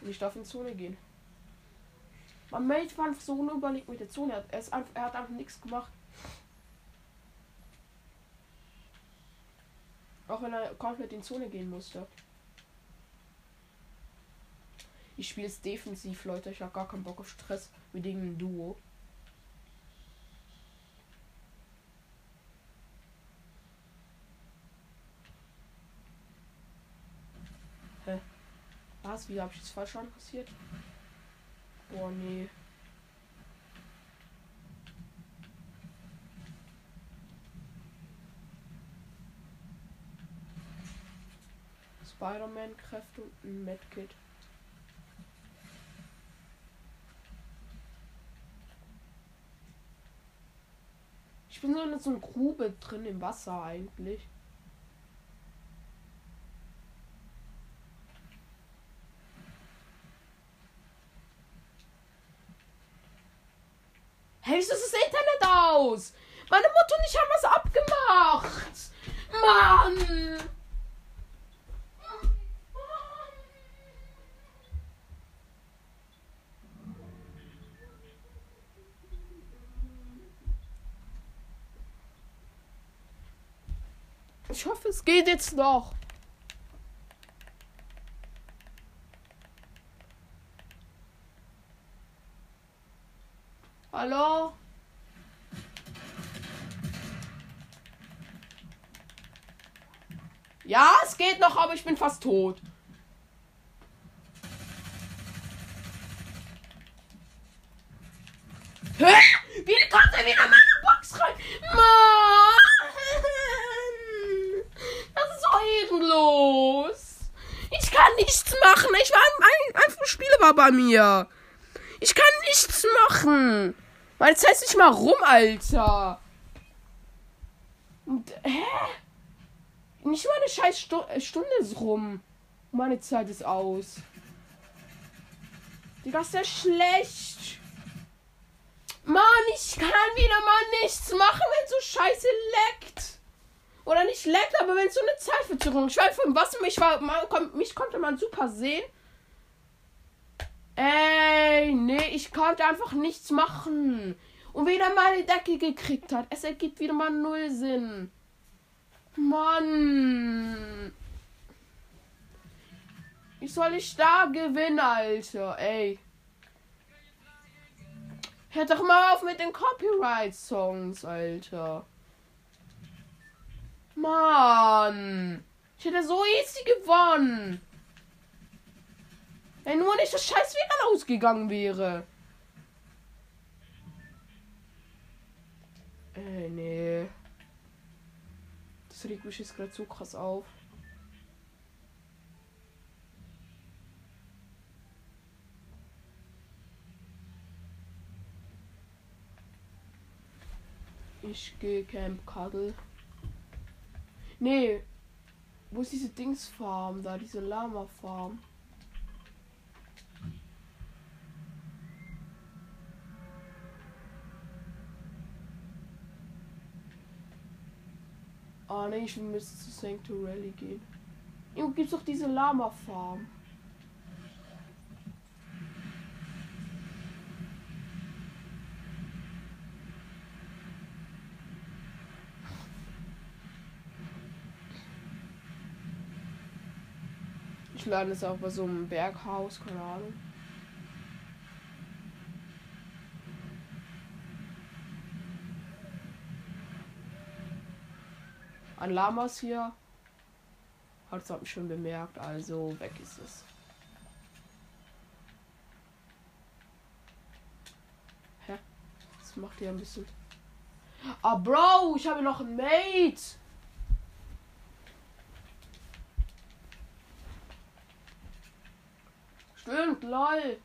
Und ich darf in Zone gehen. Man Mate war so unüberlegt mit der Zone. Er, ist einfach, er hat einfach nichts gemacht. Auch wenn er komplett in Zone gehen musste. Ich spiele es defensiv, Leute. Ich habe gar keinen Bock auf Stress mit dem Duo. Was? Wie habe ich das falsch passiert? Boah, nee. Spider-Man-Kräfte und ein Medkit. Ich bin so in so einer Grube drin im Wasser eigentlich. Wieso ist das Internet aus? Meine Mutter und ich haben was abgemacht. Mann. Ich hoffe, es geht jetzt noch. Hallo? Ja, es geht noch, aber ich bin fast tot. Hä? Wie kommt er wieder in meine Box rein? Mann! Das ist so ehrenlos. Ich kann nichts machen. Ich war ein, ein Spieler war bei mir. Ich kann nichts machen. Meine Zeit ist nicht mal rum, Alter. Und, hä? Nicht mal eine scheiß Stu äh, Stunde ist rum. Meine Zeit ist aus. Digga, ist ja schlecht. Mann, ich kann wieder mal nichts machen, wenn so scheiße leckt. Oder nicht leckt, aber wenn so eine Zeitverzögerung. Ich weiß von was mich war. Man, mich konnte man super sehen. Ey, nee, ich konnte einfach nichts machen. Und wieder mal die Decke gekriegt hat. Es ergibt wieder mal null Sinn. Mann. Wie soll ich da gewinnen, Alter? Ey. Hört doch mal auf mit den Copyright-Songs, Alter. Mann. Ich hätte so easy gewonnen. Wenn nur nicht das scheiß WLAN ausgegangen wäre. Äh, nee. Das mich jetzt gerade so krass auf. Ich gehe Camp Cuddle. Nee. Wo ist diese Dingsfarm da? Diese Lama-Farm. Ah ne, ich müsste zu Sanctuary gehen. Irgendwo gibt's doch diese Lama-Farm. Ich lade es auch bei so einem Berghaus, keine Ahnung. An Lamas hier. Hat es schon bemerkt, also weg ist es. Hä? Das macht ja ein bisschen. Ah, Bro, ich habe noch ein Mate. Stimmt, lol.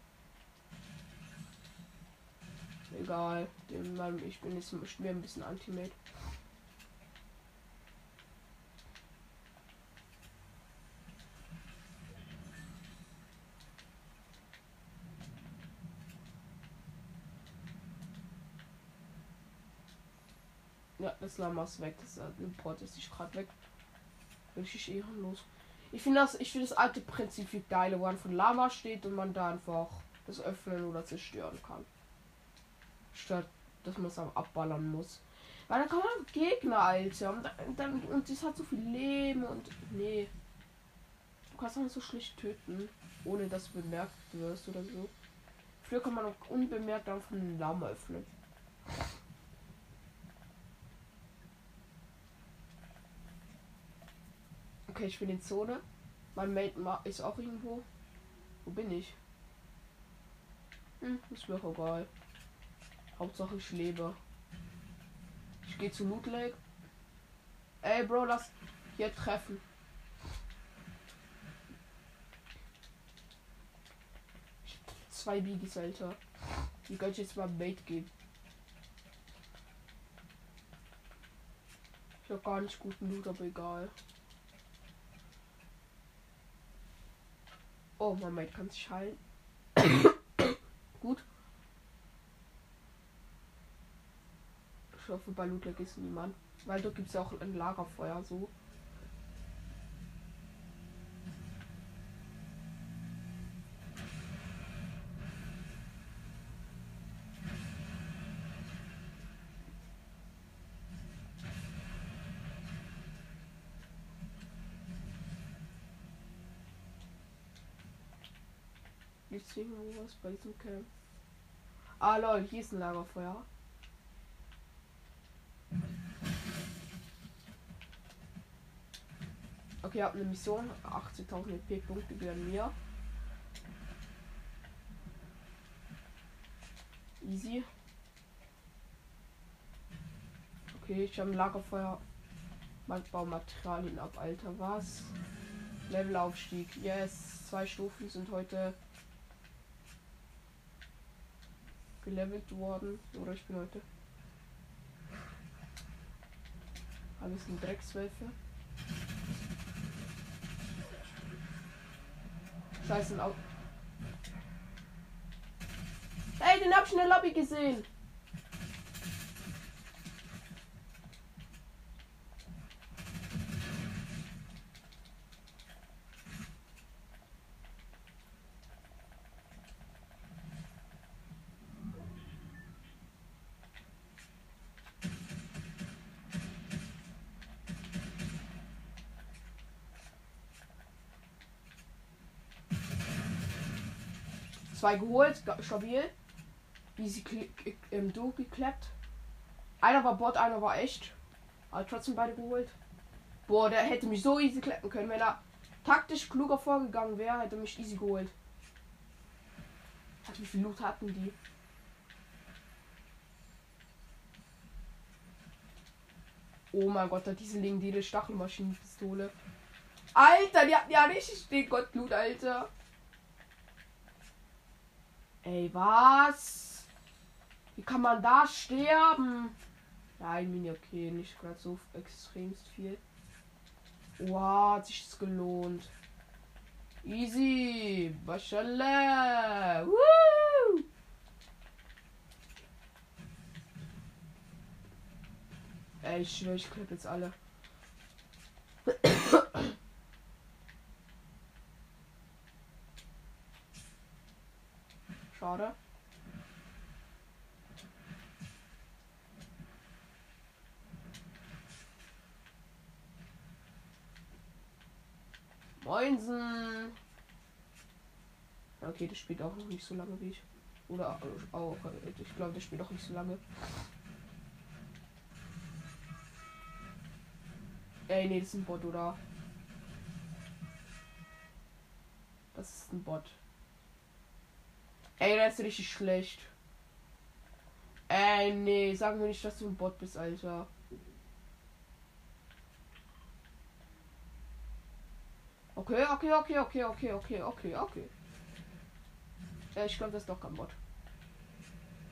Egal. ich bin jetzt bin ein bisschen Anti-Mate. Ja, das Lama ist weg. Das Import ist nicht gerade weg. Ich ehrenlos. Ich finde das, ich finde das alte Prinzip viel geiler, wo man von Lama steht und man da einfach das öffnen oder zerstören kann. Statt dass man es abballern muss. Weil da kann man Gegner, Alter. Und, dann, und das hat so viel Leben und. Nee. Du kannst auch so schlicht töten, ohne dass du bemerkt wirst oder so. Früher kann man auch unbemerkt einfach einen Lama öffnen. Okay, ich bin in Zone. Mein Mate ist auch irgendwo. Wo bin ich? Hm, ist mir auch egal. Hauptsache ich lebe. Ich gehe zu Loot Lake. Ey, Bro, lass hier treffen. Zwei Biggies, Alter. Die kann ich jetzt mal Bait geben. Ich hab gar nicht guten Loot, aber egal. Oh, Moment, kann sich halten. (coughs) Gut. Ich hoffe, bei Ludwig ist niemand. Weil dort gibt es ja auch ein Lagerfeuer so. Irgendwo was bei diesem Camp? Ah lol, hier ist ein Lagerfeuer. Okay, ihr habt eine Mission. 80.000 EP-Punkte gehören mir. Easy. Okay, ich habe ein Lagerfeuer. Mein Baumaterialien ab, Alter. Was? Levelaufstieg. Yes. Zwei Stufen sind heute gelevelt worden. Oder ich bin heute. Alles ein Dreckswölfe. Scheiße, ein Auto. Ey, den hab ich in der Lobby gesehen. Zwei geholt, stabil. Easy im Du geklappt. Einer war Bot, einer war echt. Aber trotzdem beide geholt. Boah, der hätte mich so easy klappen können. Wenn er taktisch kluger vorgegangen wäre, hätte mich easy geholt. Hat wie viel Loot hatten die? Oh mein Gott, hat diese legendäre Stachelmaschinenpistole. Alter, die hatten ja richtig den Gottblut, Alter. Ey, was? Wie kann man da sterben? Nein, Mini, okay, nicht gerade so extremst viel. Wow, hat sich das gelohnt. Easy. Mashallah. Ey, ich schwöre, ich klipp jetzt alle. Schade. Moinsen. Okay, das spielt auch noch nicht so lange wie ich. Oder äh, auch, äh, ich glaube, das spielt auch nicht so lange. Ey, nee, das ist ein Bot, oder? Das ist ein Bot. Ey, das ist richtig schlecht. Ey, nee, sag mir nicht, dass du ein Bot bist, Alter. Okay, okay, okay, okay, okay, okay, okay, okay. Ja, ich glaube, das ist doch kein Bot.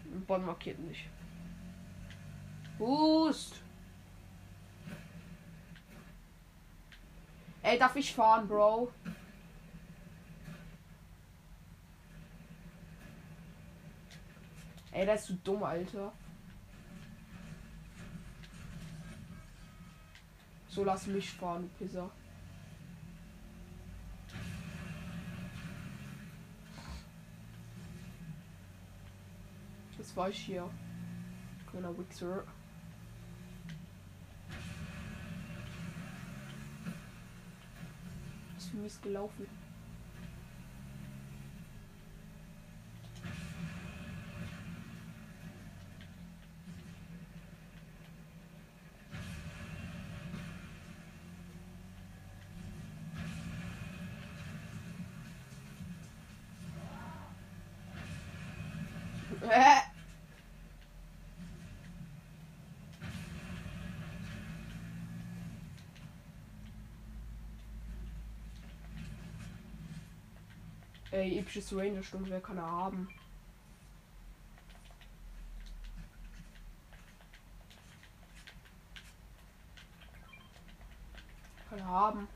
Ein Bot markiert nicht. Boost! Ey, darf ich fahren, Bro? Ey, das ist so dumm, Alter. So, lass mich fahren, du Pisser. Das war ich hier. Kleiner Wichser. Ist mies gelaufen. Äh. Ey, episches Ranger-Stunde, wer kann er haben? Kann er haben.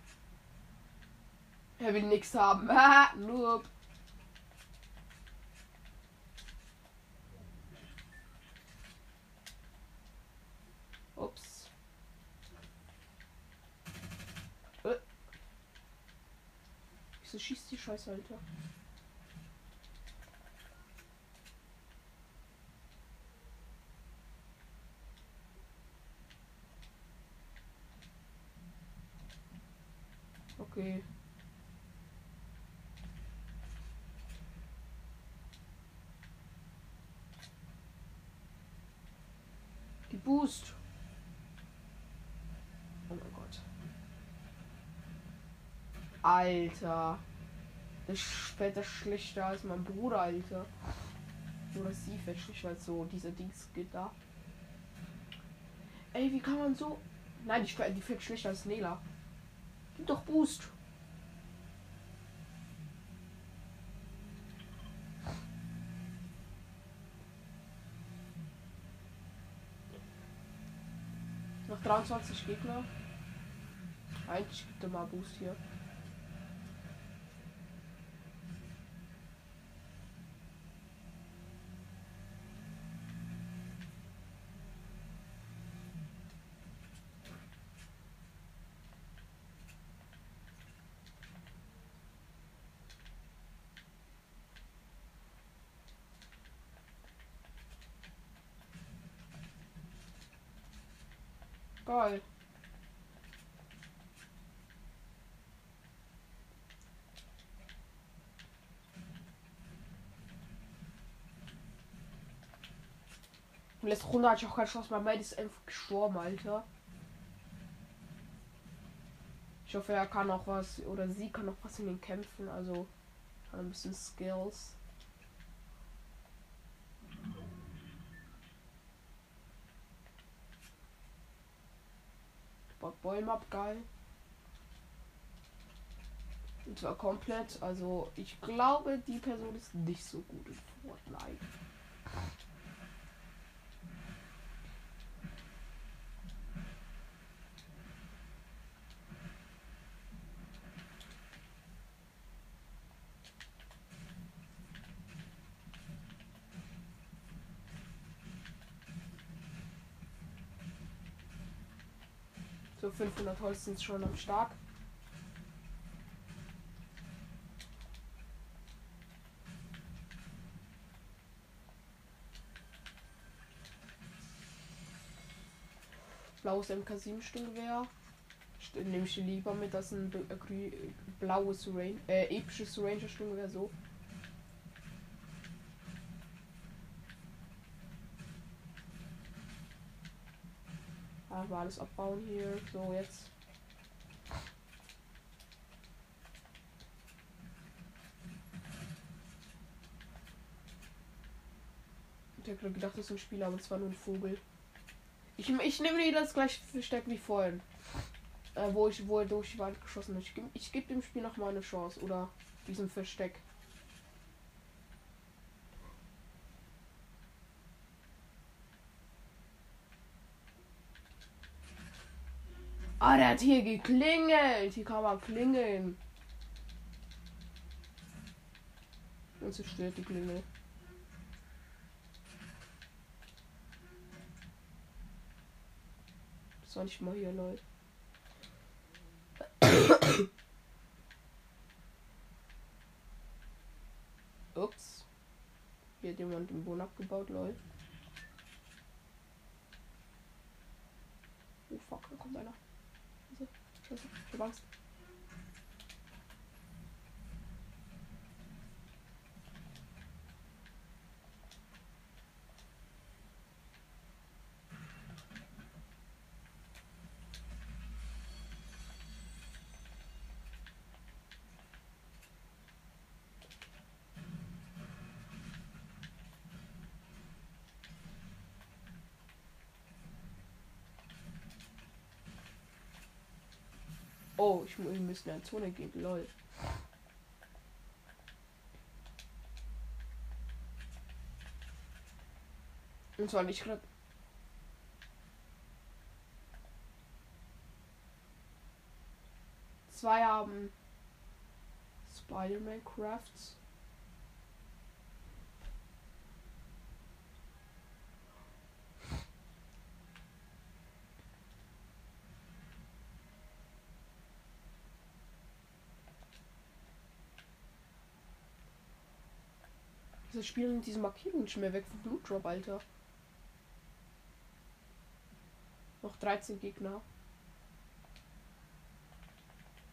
Er will nichts haben. (laughs) Noob. Ups. Äh. Wieso schießt die Scheiße, Alter? Okay. Boost. Oh mein Gott. Alter. Das fällt das schlechter als mein Bruder, Alter. Oder sie fällt schlechter als so dieser Dings geht da. Ey, wie kann man so. Nein, die, die fällt schlechter als Nela. Gib doch Boost. Noch 23 Gegner. Eigentlich gibt er mal Boost hier. Und letzte Runde hatte ich auch keine Chance, mein Mate ist einfach gestorben, Alter. Ich hoffe, er kann auch was, oder sie kann auch was in den Kämpfen, also ein bisschen Skills. Baut Bäume ab, geil. Und zwar komplett, also ich glaube, die Person ist nicht so gut in Fortnite. 500 Holz sind schon am Start. Blaues MK7 Sturmgewehr. St- Nehme ich lieber mit als ein äh, blaues Rain äh, episches Ranger Sturmgewehr so. Aber alles abbauen hier. So, jetzt. Ich hätte gedacht, das ist ein Spieler, aber es war nur ein Vogel. Ich, ich nehme wieder das gleiche Versteck wie vorhin. Äh, wo ich, wo er durch die Wand geschossen hat. Ich gebe ich geb dem Spiel noch mal eine Chance. Oder diesem Versteck. Ah, der hat hier geklingelt. Hier kann man klingeln. Und zerstört die Klingel. War nicht mal hier, Leute. (coughs) Ups. Hier hat jemand den Boden abgebaut, Leute. Oh fuck, da kommt einer. Scheiße, scheiße, ich Oh, ich mu- wir müssen in eine Zone gehen, lol. Und zwar nicht gerade. Zwei haben Spider-Man Crafts. Spielen diese Markierungen nicht mehr weg von Blue Drop, Alter? Noch 13 Gegner.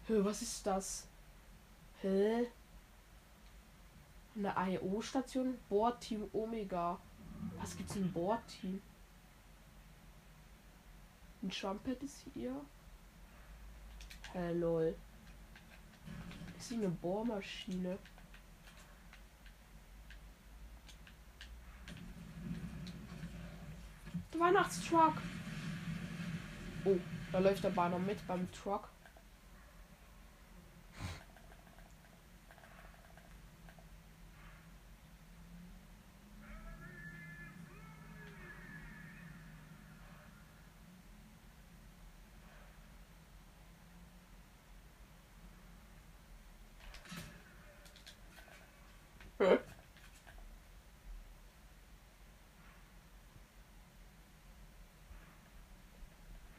Hä, was ist das? Hä? Eine IO-Station? Boardteam Omega. Was gibt's in Boardteam? Ein Trumpet ist hier. Hä, lol. Ist hier eine Bohrmaschine? Weihnachtstruck. Oh, da läuft der Bahner mit beim Truck.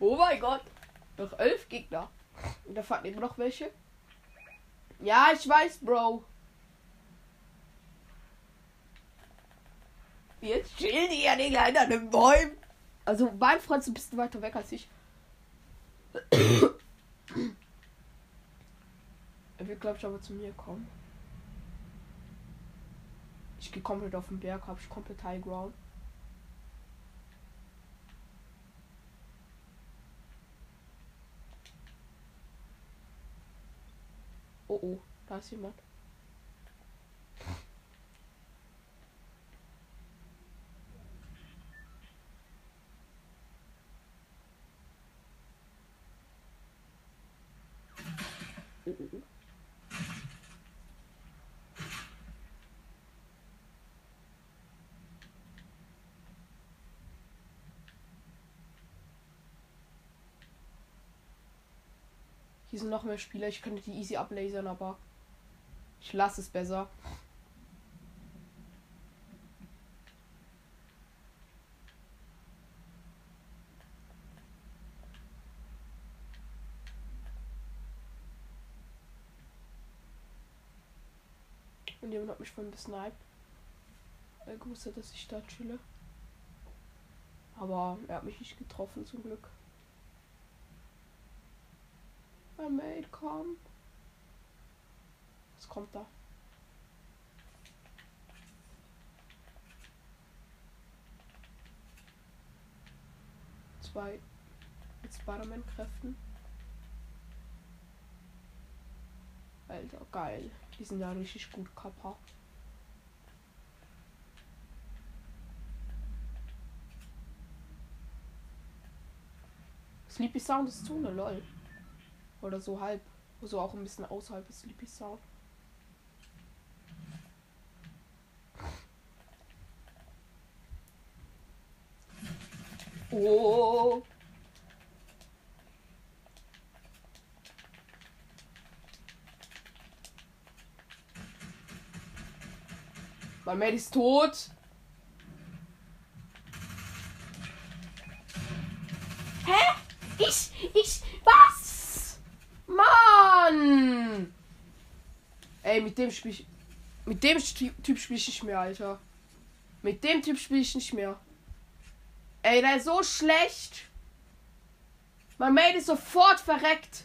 Oh mein Gott. Elf Gegner. Und da fanden immer noch welche. Ja, ich weiß, Bro. Jetzt chillen die ja nicht an den Bäumen. Also beim Franz ein bisschen weiter weg als ich. er wird, glaube ich, aber zu mir kommen. Ich gehe komplett auf den Berg, habe ich komplett High Ground. Oh oh, da sind noch mehr Spieler. Ich könnte die easy ablasern, aber ich lasse es besser. Und jemand hat mich von gesniped. Er wusste, dass ich da chille. Aber er hat mich nicht getroffen, zum Glück. Mein Mate, komm. Was kommt da? Zwei mit Spider-Man-Kräften. Alter, geil. Die sind ja richtig gut kappa. Sleepy Sound ist zu, ne lol. Oder so halb. So auch ein bisschen außerhalb des Sleepy Sound. Oh. Mein Mate ist tot. Hä? Ich, ich, was? Mann! Ey, mit dem spiel ich. Mit dem Typ spiel ich nicht mehr, Alter. Mit dem Typ spiel ich nicht mehr. Ey, der ist so schlecht. Mein Mate ist sofort verreckt.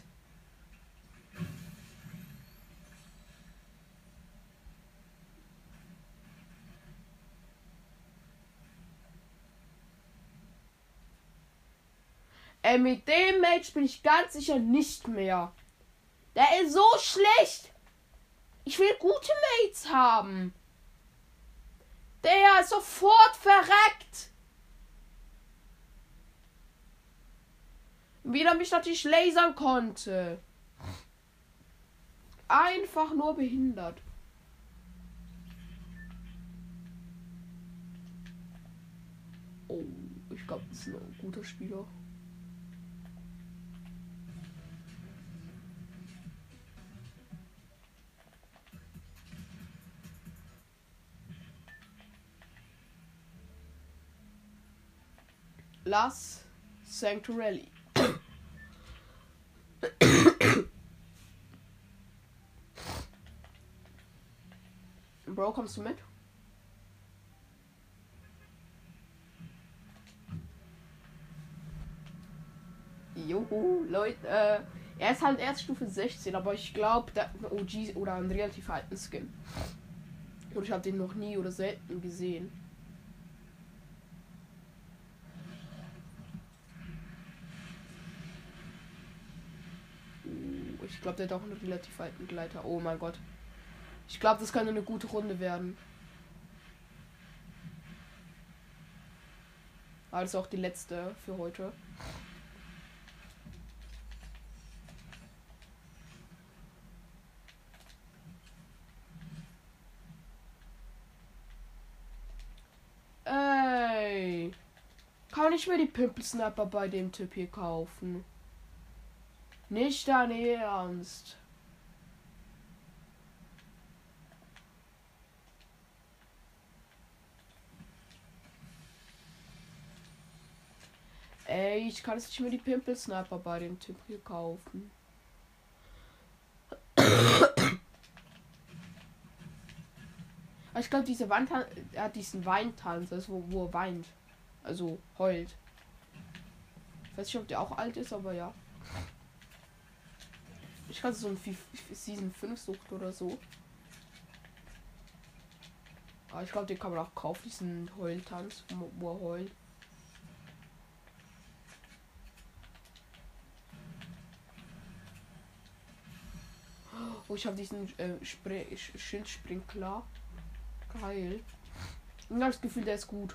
Ey, mit dem Mate bin ich ganz sicher nicht mehr. Der ist so schlecht. Ich will gute Mates haben. Der ist sofort verreckt. Wieder mich natürlich lasern konnte. Einfach nur behindert. Oh, ich glaube, das ist ein guter Spieler. Las Sanctuary. Bro, kommst du mit? Juhu, Leute. Äh, er ist halt erst Stufe 16, aber ich glaube, ein OG oder ein relativ alten Skin. Und ich habe den noch nie oder selten gesehen. Ich glaube, der hat auch einen relativ alten Gleiter. Oh mein Gott. Ich glaube, das kann eine gute Runde werden. Also auch die letzte für heute. Ey. Kann ich mir die Pimple Sniper bei dem Typ hier kaufen? Nicht dein Ernst. Ey, ich kann es nicht mehr die Pimple Sniper bei dem Typ hier kaufen. ich glaube, diese Wand er hat diesen Weintanz, also wo, wo er weint. Also heult. Ich weiß nicht, ob der auch alt ist, aber ja. Ich kann so ein Season 5 sucht oder so. Aber ich glaube, den kann man auch kaufen, diesen Heultanz, wo er heult. Oh, ich habe diesen äh, Spre Schildsprinkler. Geil. Ich habe das Gefühl, der ist gut.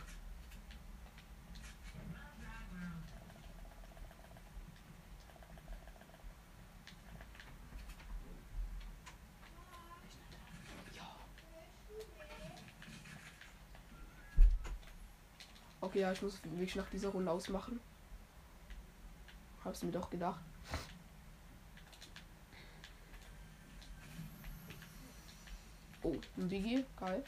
Okay, ja, ich muss wirklich nach dieser Runde ausmachen. Hab's mir doch gedacht. Oh, ein Biggie. Geil.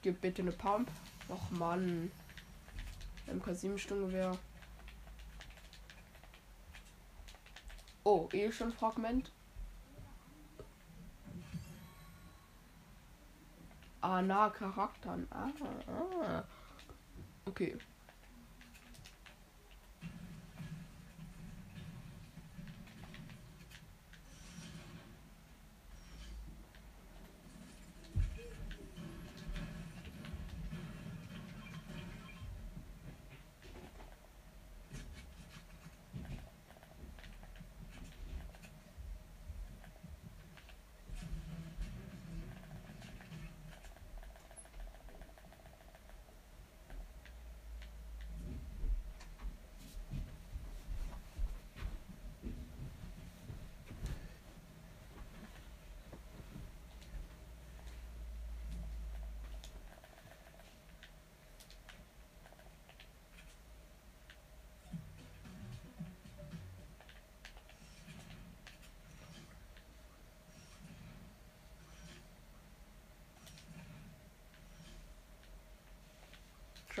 Gib bitte eine Pump. Och Mann. MK7 Stundengewehr. Oh, eh schon Fragment. Ah, na, Charakteren. Ah, ah. Okay.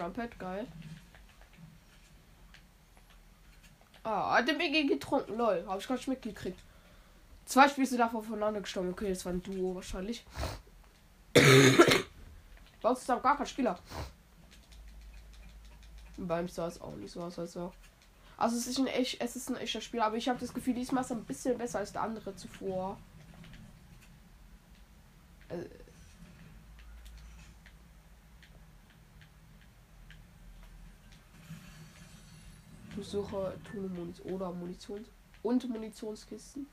Trumpet, geil. Ah, hat der BG getrunken, lol. Hab ich gar nicht mitgekriegt. Zwei Spiele davor voneinander gestorben. Okay, das war ein Duo wahrscheinlich. Bei uns ist auch gar kein Spieler. Beim sah es auch nicht so aus, also. Also es ist ein echt, es ist ein echter Spiel, aber ich habe das Gefühl, diesmal ist ein bisschen besser als der andere zuvor. Äh, Suche Tune Munition oder Munitions und Munitionskisten.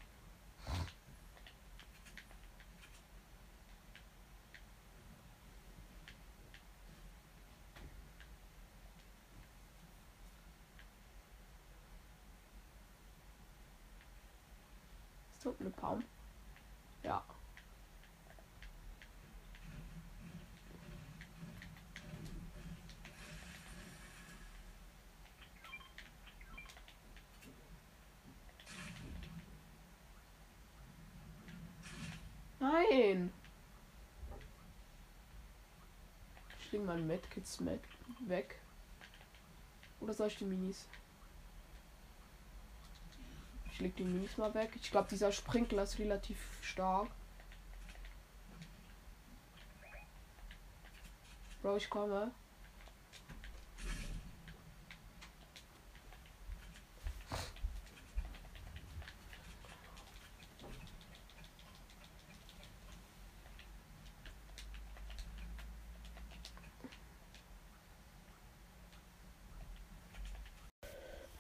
So, eine Baum. Ja. Nein. Ich lege mein Medkits mit weg. Oder soll ich die Minis? Ich leg die Minis mal weg. Ich glaube, dieser Sprinkler ist relativ stark. Bro, ich komme.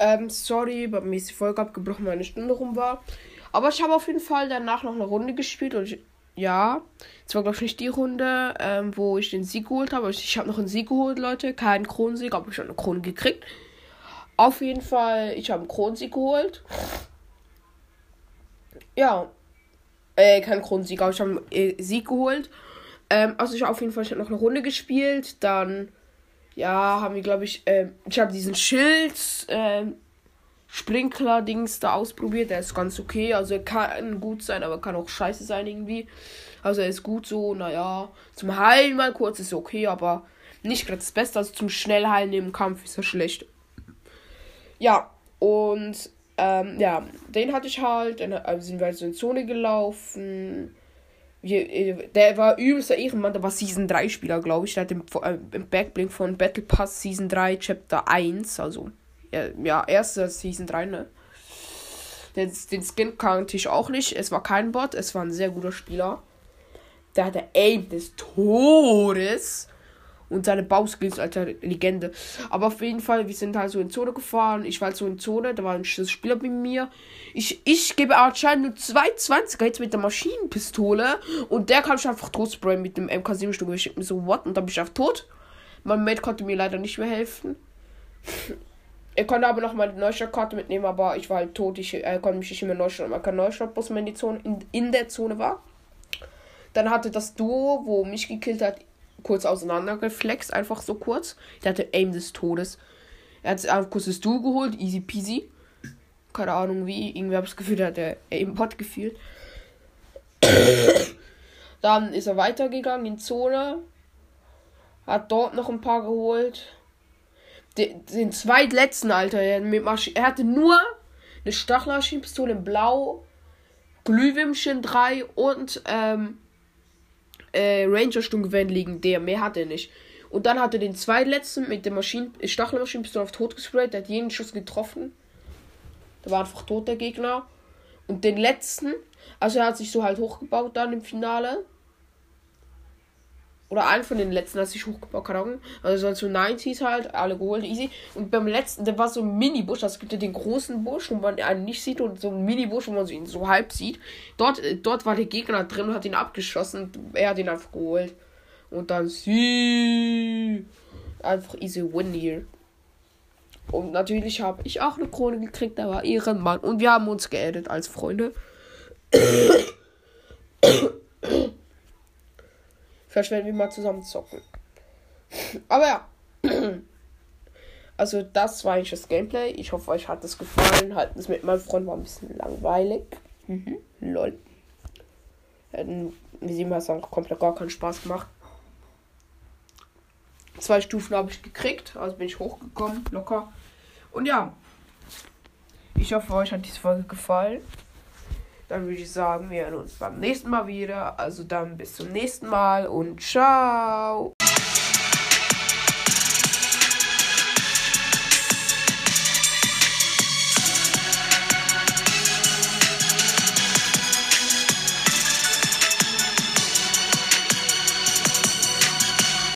Ähm, sorry, bei mir ist die Folge abgebrochen, weil eine Stunde rum war. Aber ich habe auf jeden Fall danach noch eine Runde gespielt und ich, ja, es war glaube ich nicht die Runde, ähm, wo ich den Sieg geholt habe. Ich, habe noch einen Sieg geholt, Leute. Keinen Kronensieg, aber ich habe eine Krone gekriegt. Auf jeden Fall, ich habe einen Kronensieg geholt. Ja. Äh, kein Kronensieg, aber ich habe einen äh, Sieg geholt. Ähm, also ich habe auf jeden Fall ich hab noch eine Runde gespielt. Dann, ja, haben wir, glaube ich, äh, ich habe diesen Schild, äh, Sprinkler-Dings da ausprobiert. Der ist ganz okay. Also er kann gut sein, aber kann auch scheiße sein irgendwie. Also er ist gut so, naja. Zum Heilen mal kurz ist okay, aber nicht gerade das Beste. Also zum Schnellheilen im Kampf ist er schlecht. Ja, und ähm, ja, den hatte ich halt. Dann also sind wir halt so in Zone gelaufen. Wir, der war übelster Ehrenmann, der war Season 3 Spieler, glaube ich. Der hat im, äh, im Backblink von Battle Pass Season 3 Chapter 1, also ja, erste Season 3, ne? Den, den Skin kannte ich auch nicht. Es war kein Bot, es war ein sehr guter Spieler. Der hatte Aim des Todes. Und seine Bauskills, alter Legende. Aber auf jeden Fall, wir sind halt so in Zone gefahren. Ich war halt so in Zone, da war ein Spieler bei mir. Ich, ich gebe anscheinend nur 220er jetzt mit der Maschinenpistole. Und der kann mich einfach totsprayen mit dem MK7-Stück. Ich mir so, what? Und dann bin ich einfach tot. Mein Mate konnte mir leider nicht mehr helfen. (laughs) Er konnte aber noch die Neustartkarte mitnehmen, aber ich war halt tot. Ich äh, konnte mich nicht mehr neustarten. Man kann Neustart, bis man in, die Zone, in, in der Zone war. Dann hatte das Duo, wo mich gekillt hat, kurz auseinandergeflext, einfach so kurz. Der hatte Aim des Todes. Er hat einfach kurz das Duo geholt, easy peasy. Keine Ahnung wie. Irgendwie habe ich das Gefühl, der hat der Aimbot gefühlt. (coughs) Dann ist er weitergegangen in Zone. Hat dort noch ein paar geholt den, den zweitletzten, Alter. Er, er hatte nur eine Stachelmaschinenpistole in Blau, Glühwürmchen 3 und ähm, äh, Ranger-Sturmgewehr liegen. Der, mehr hat er nicht. Und dann hat er den zweitletzten mit der Maschinen Stachelmaschinenpistole auf tot gesprayt. Der hat jeden Schuss getroffen. Da war einfach tot der Gegner. Und den letzten, also er hat sich so halt hochgebaut dann im Finale. Oder einen von den letzten, als ich keine Ahnung. Also so 90s halt, alle geholt, easy. Und beim letzten, der war so ein Mini-Busch. Das gibt ja den großen Busch, wo man einen nicht sieht. Und so ein Mini-Busch, wo man ihn so halb sieht. Dort, äh, dort war der Gegner drin und hat ihn abgeschossen. er hat ihn einfach geholt. Und dann sie. Einfach easy win hier. Und natürlich habe ich auch eine Krone gekriegt. Da war Ehrenmann. Und wir haben uns geaddet als Freunde. Vielleicht werden wir mal zusammen zocken. Aber ja. Also das war eigentlich das Gameplay. Ich hoffe, euch hat es gefallen. Halt, das mit meinem Freund war ein bisschen langweilig. Mhm. Lol. Wie sie mal sagen, komplett gar keinen Spaß gemacht. Zwei Stufen habe ich gekriegt. Also bin ich hochgekommen. Locker. Und ja. Ich hoffe, euch hat diese Folge gefallen. Dann würde ich sagen, wir hören uns beim nächsten Mal wieder. Also dann bis zum nächsten Mal und ciao.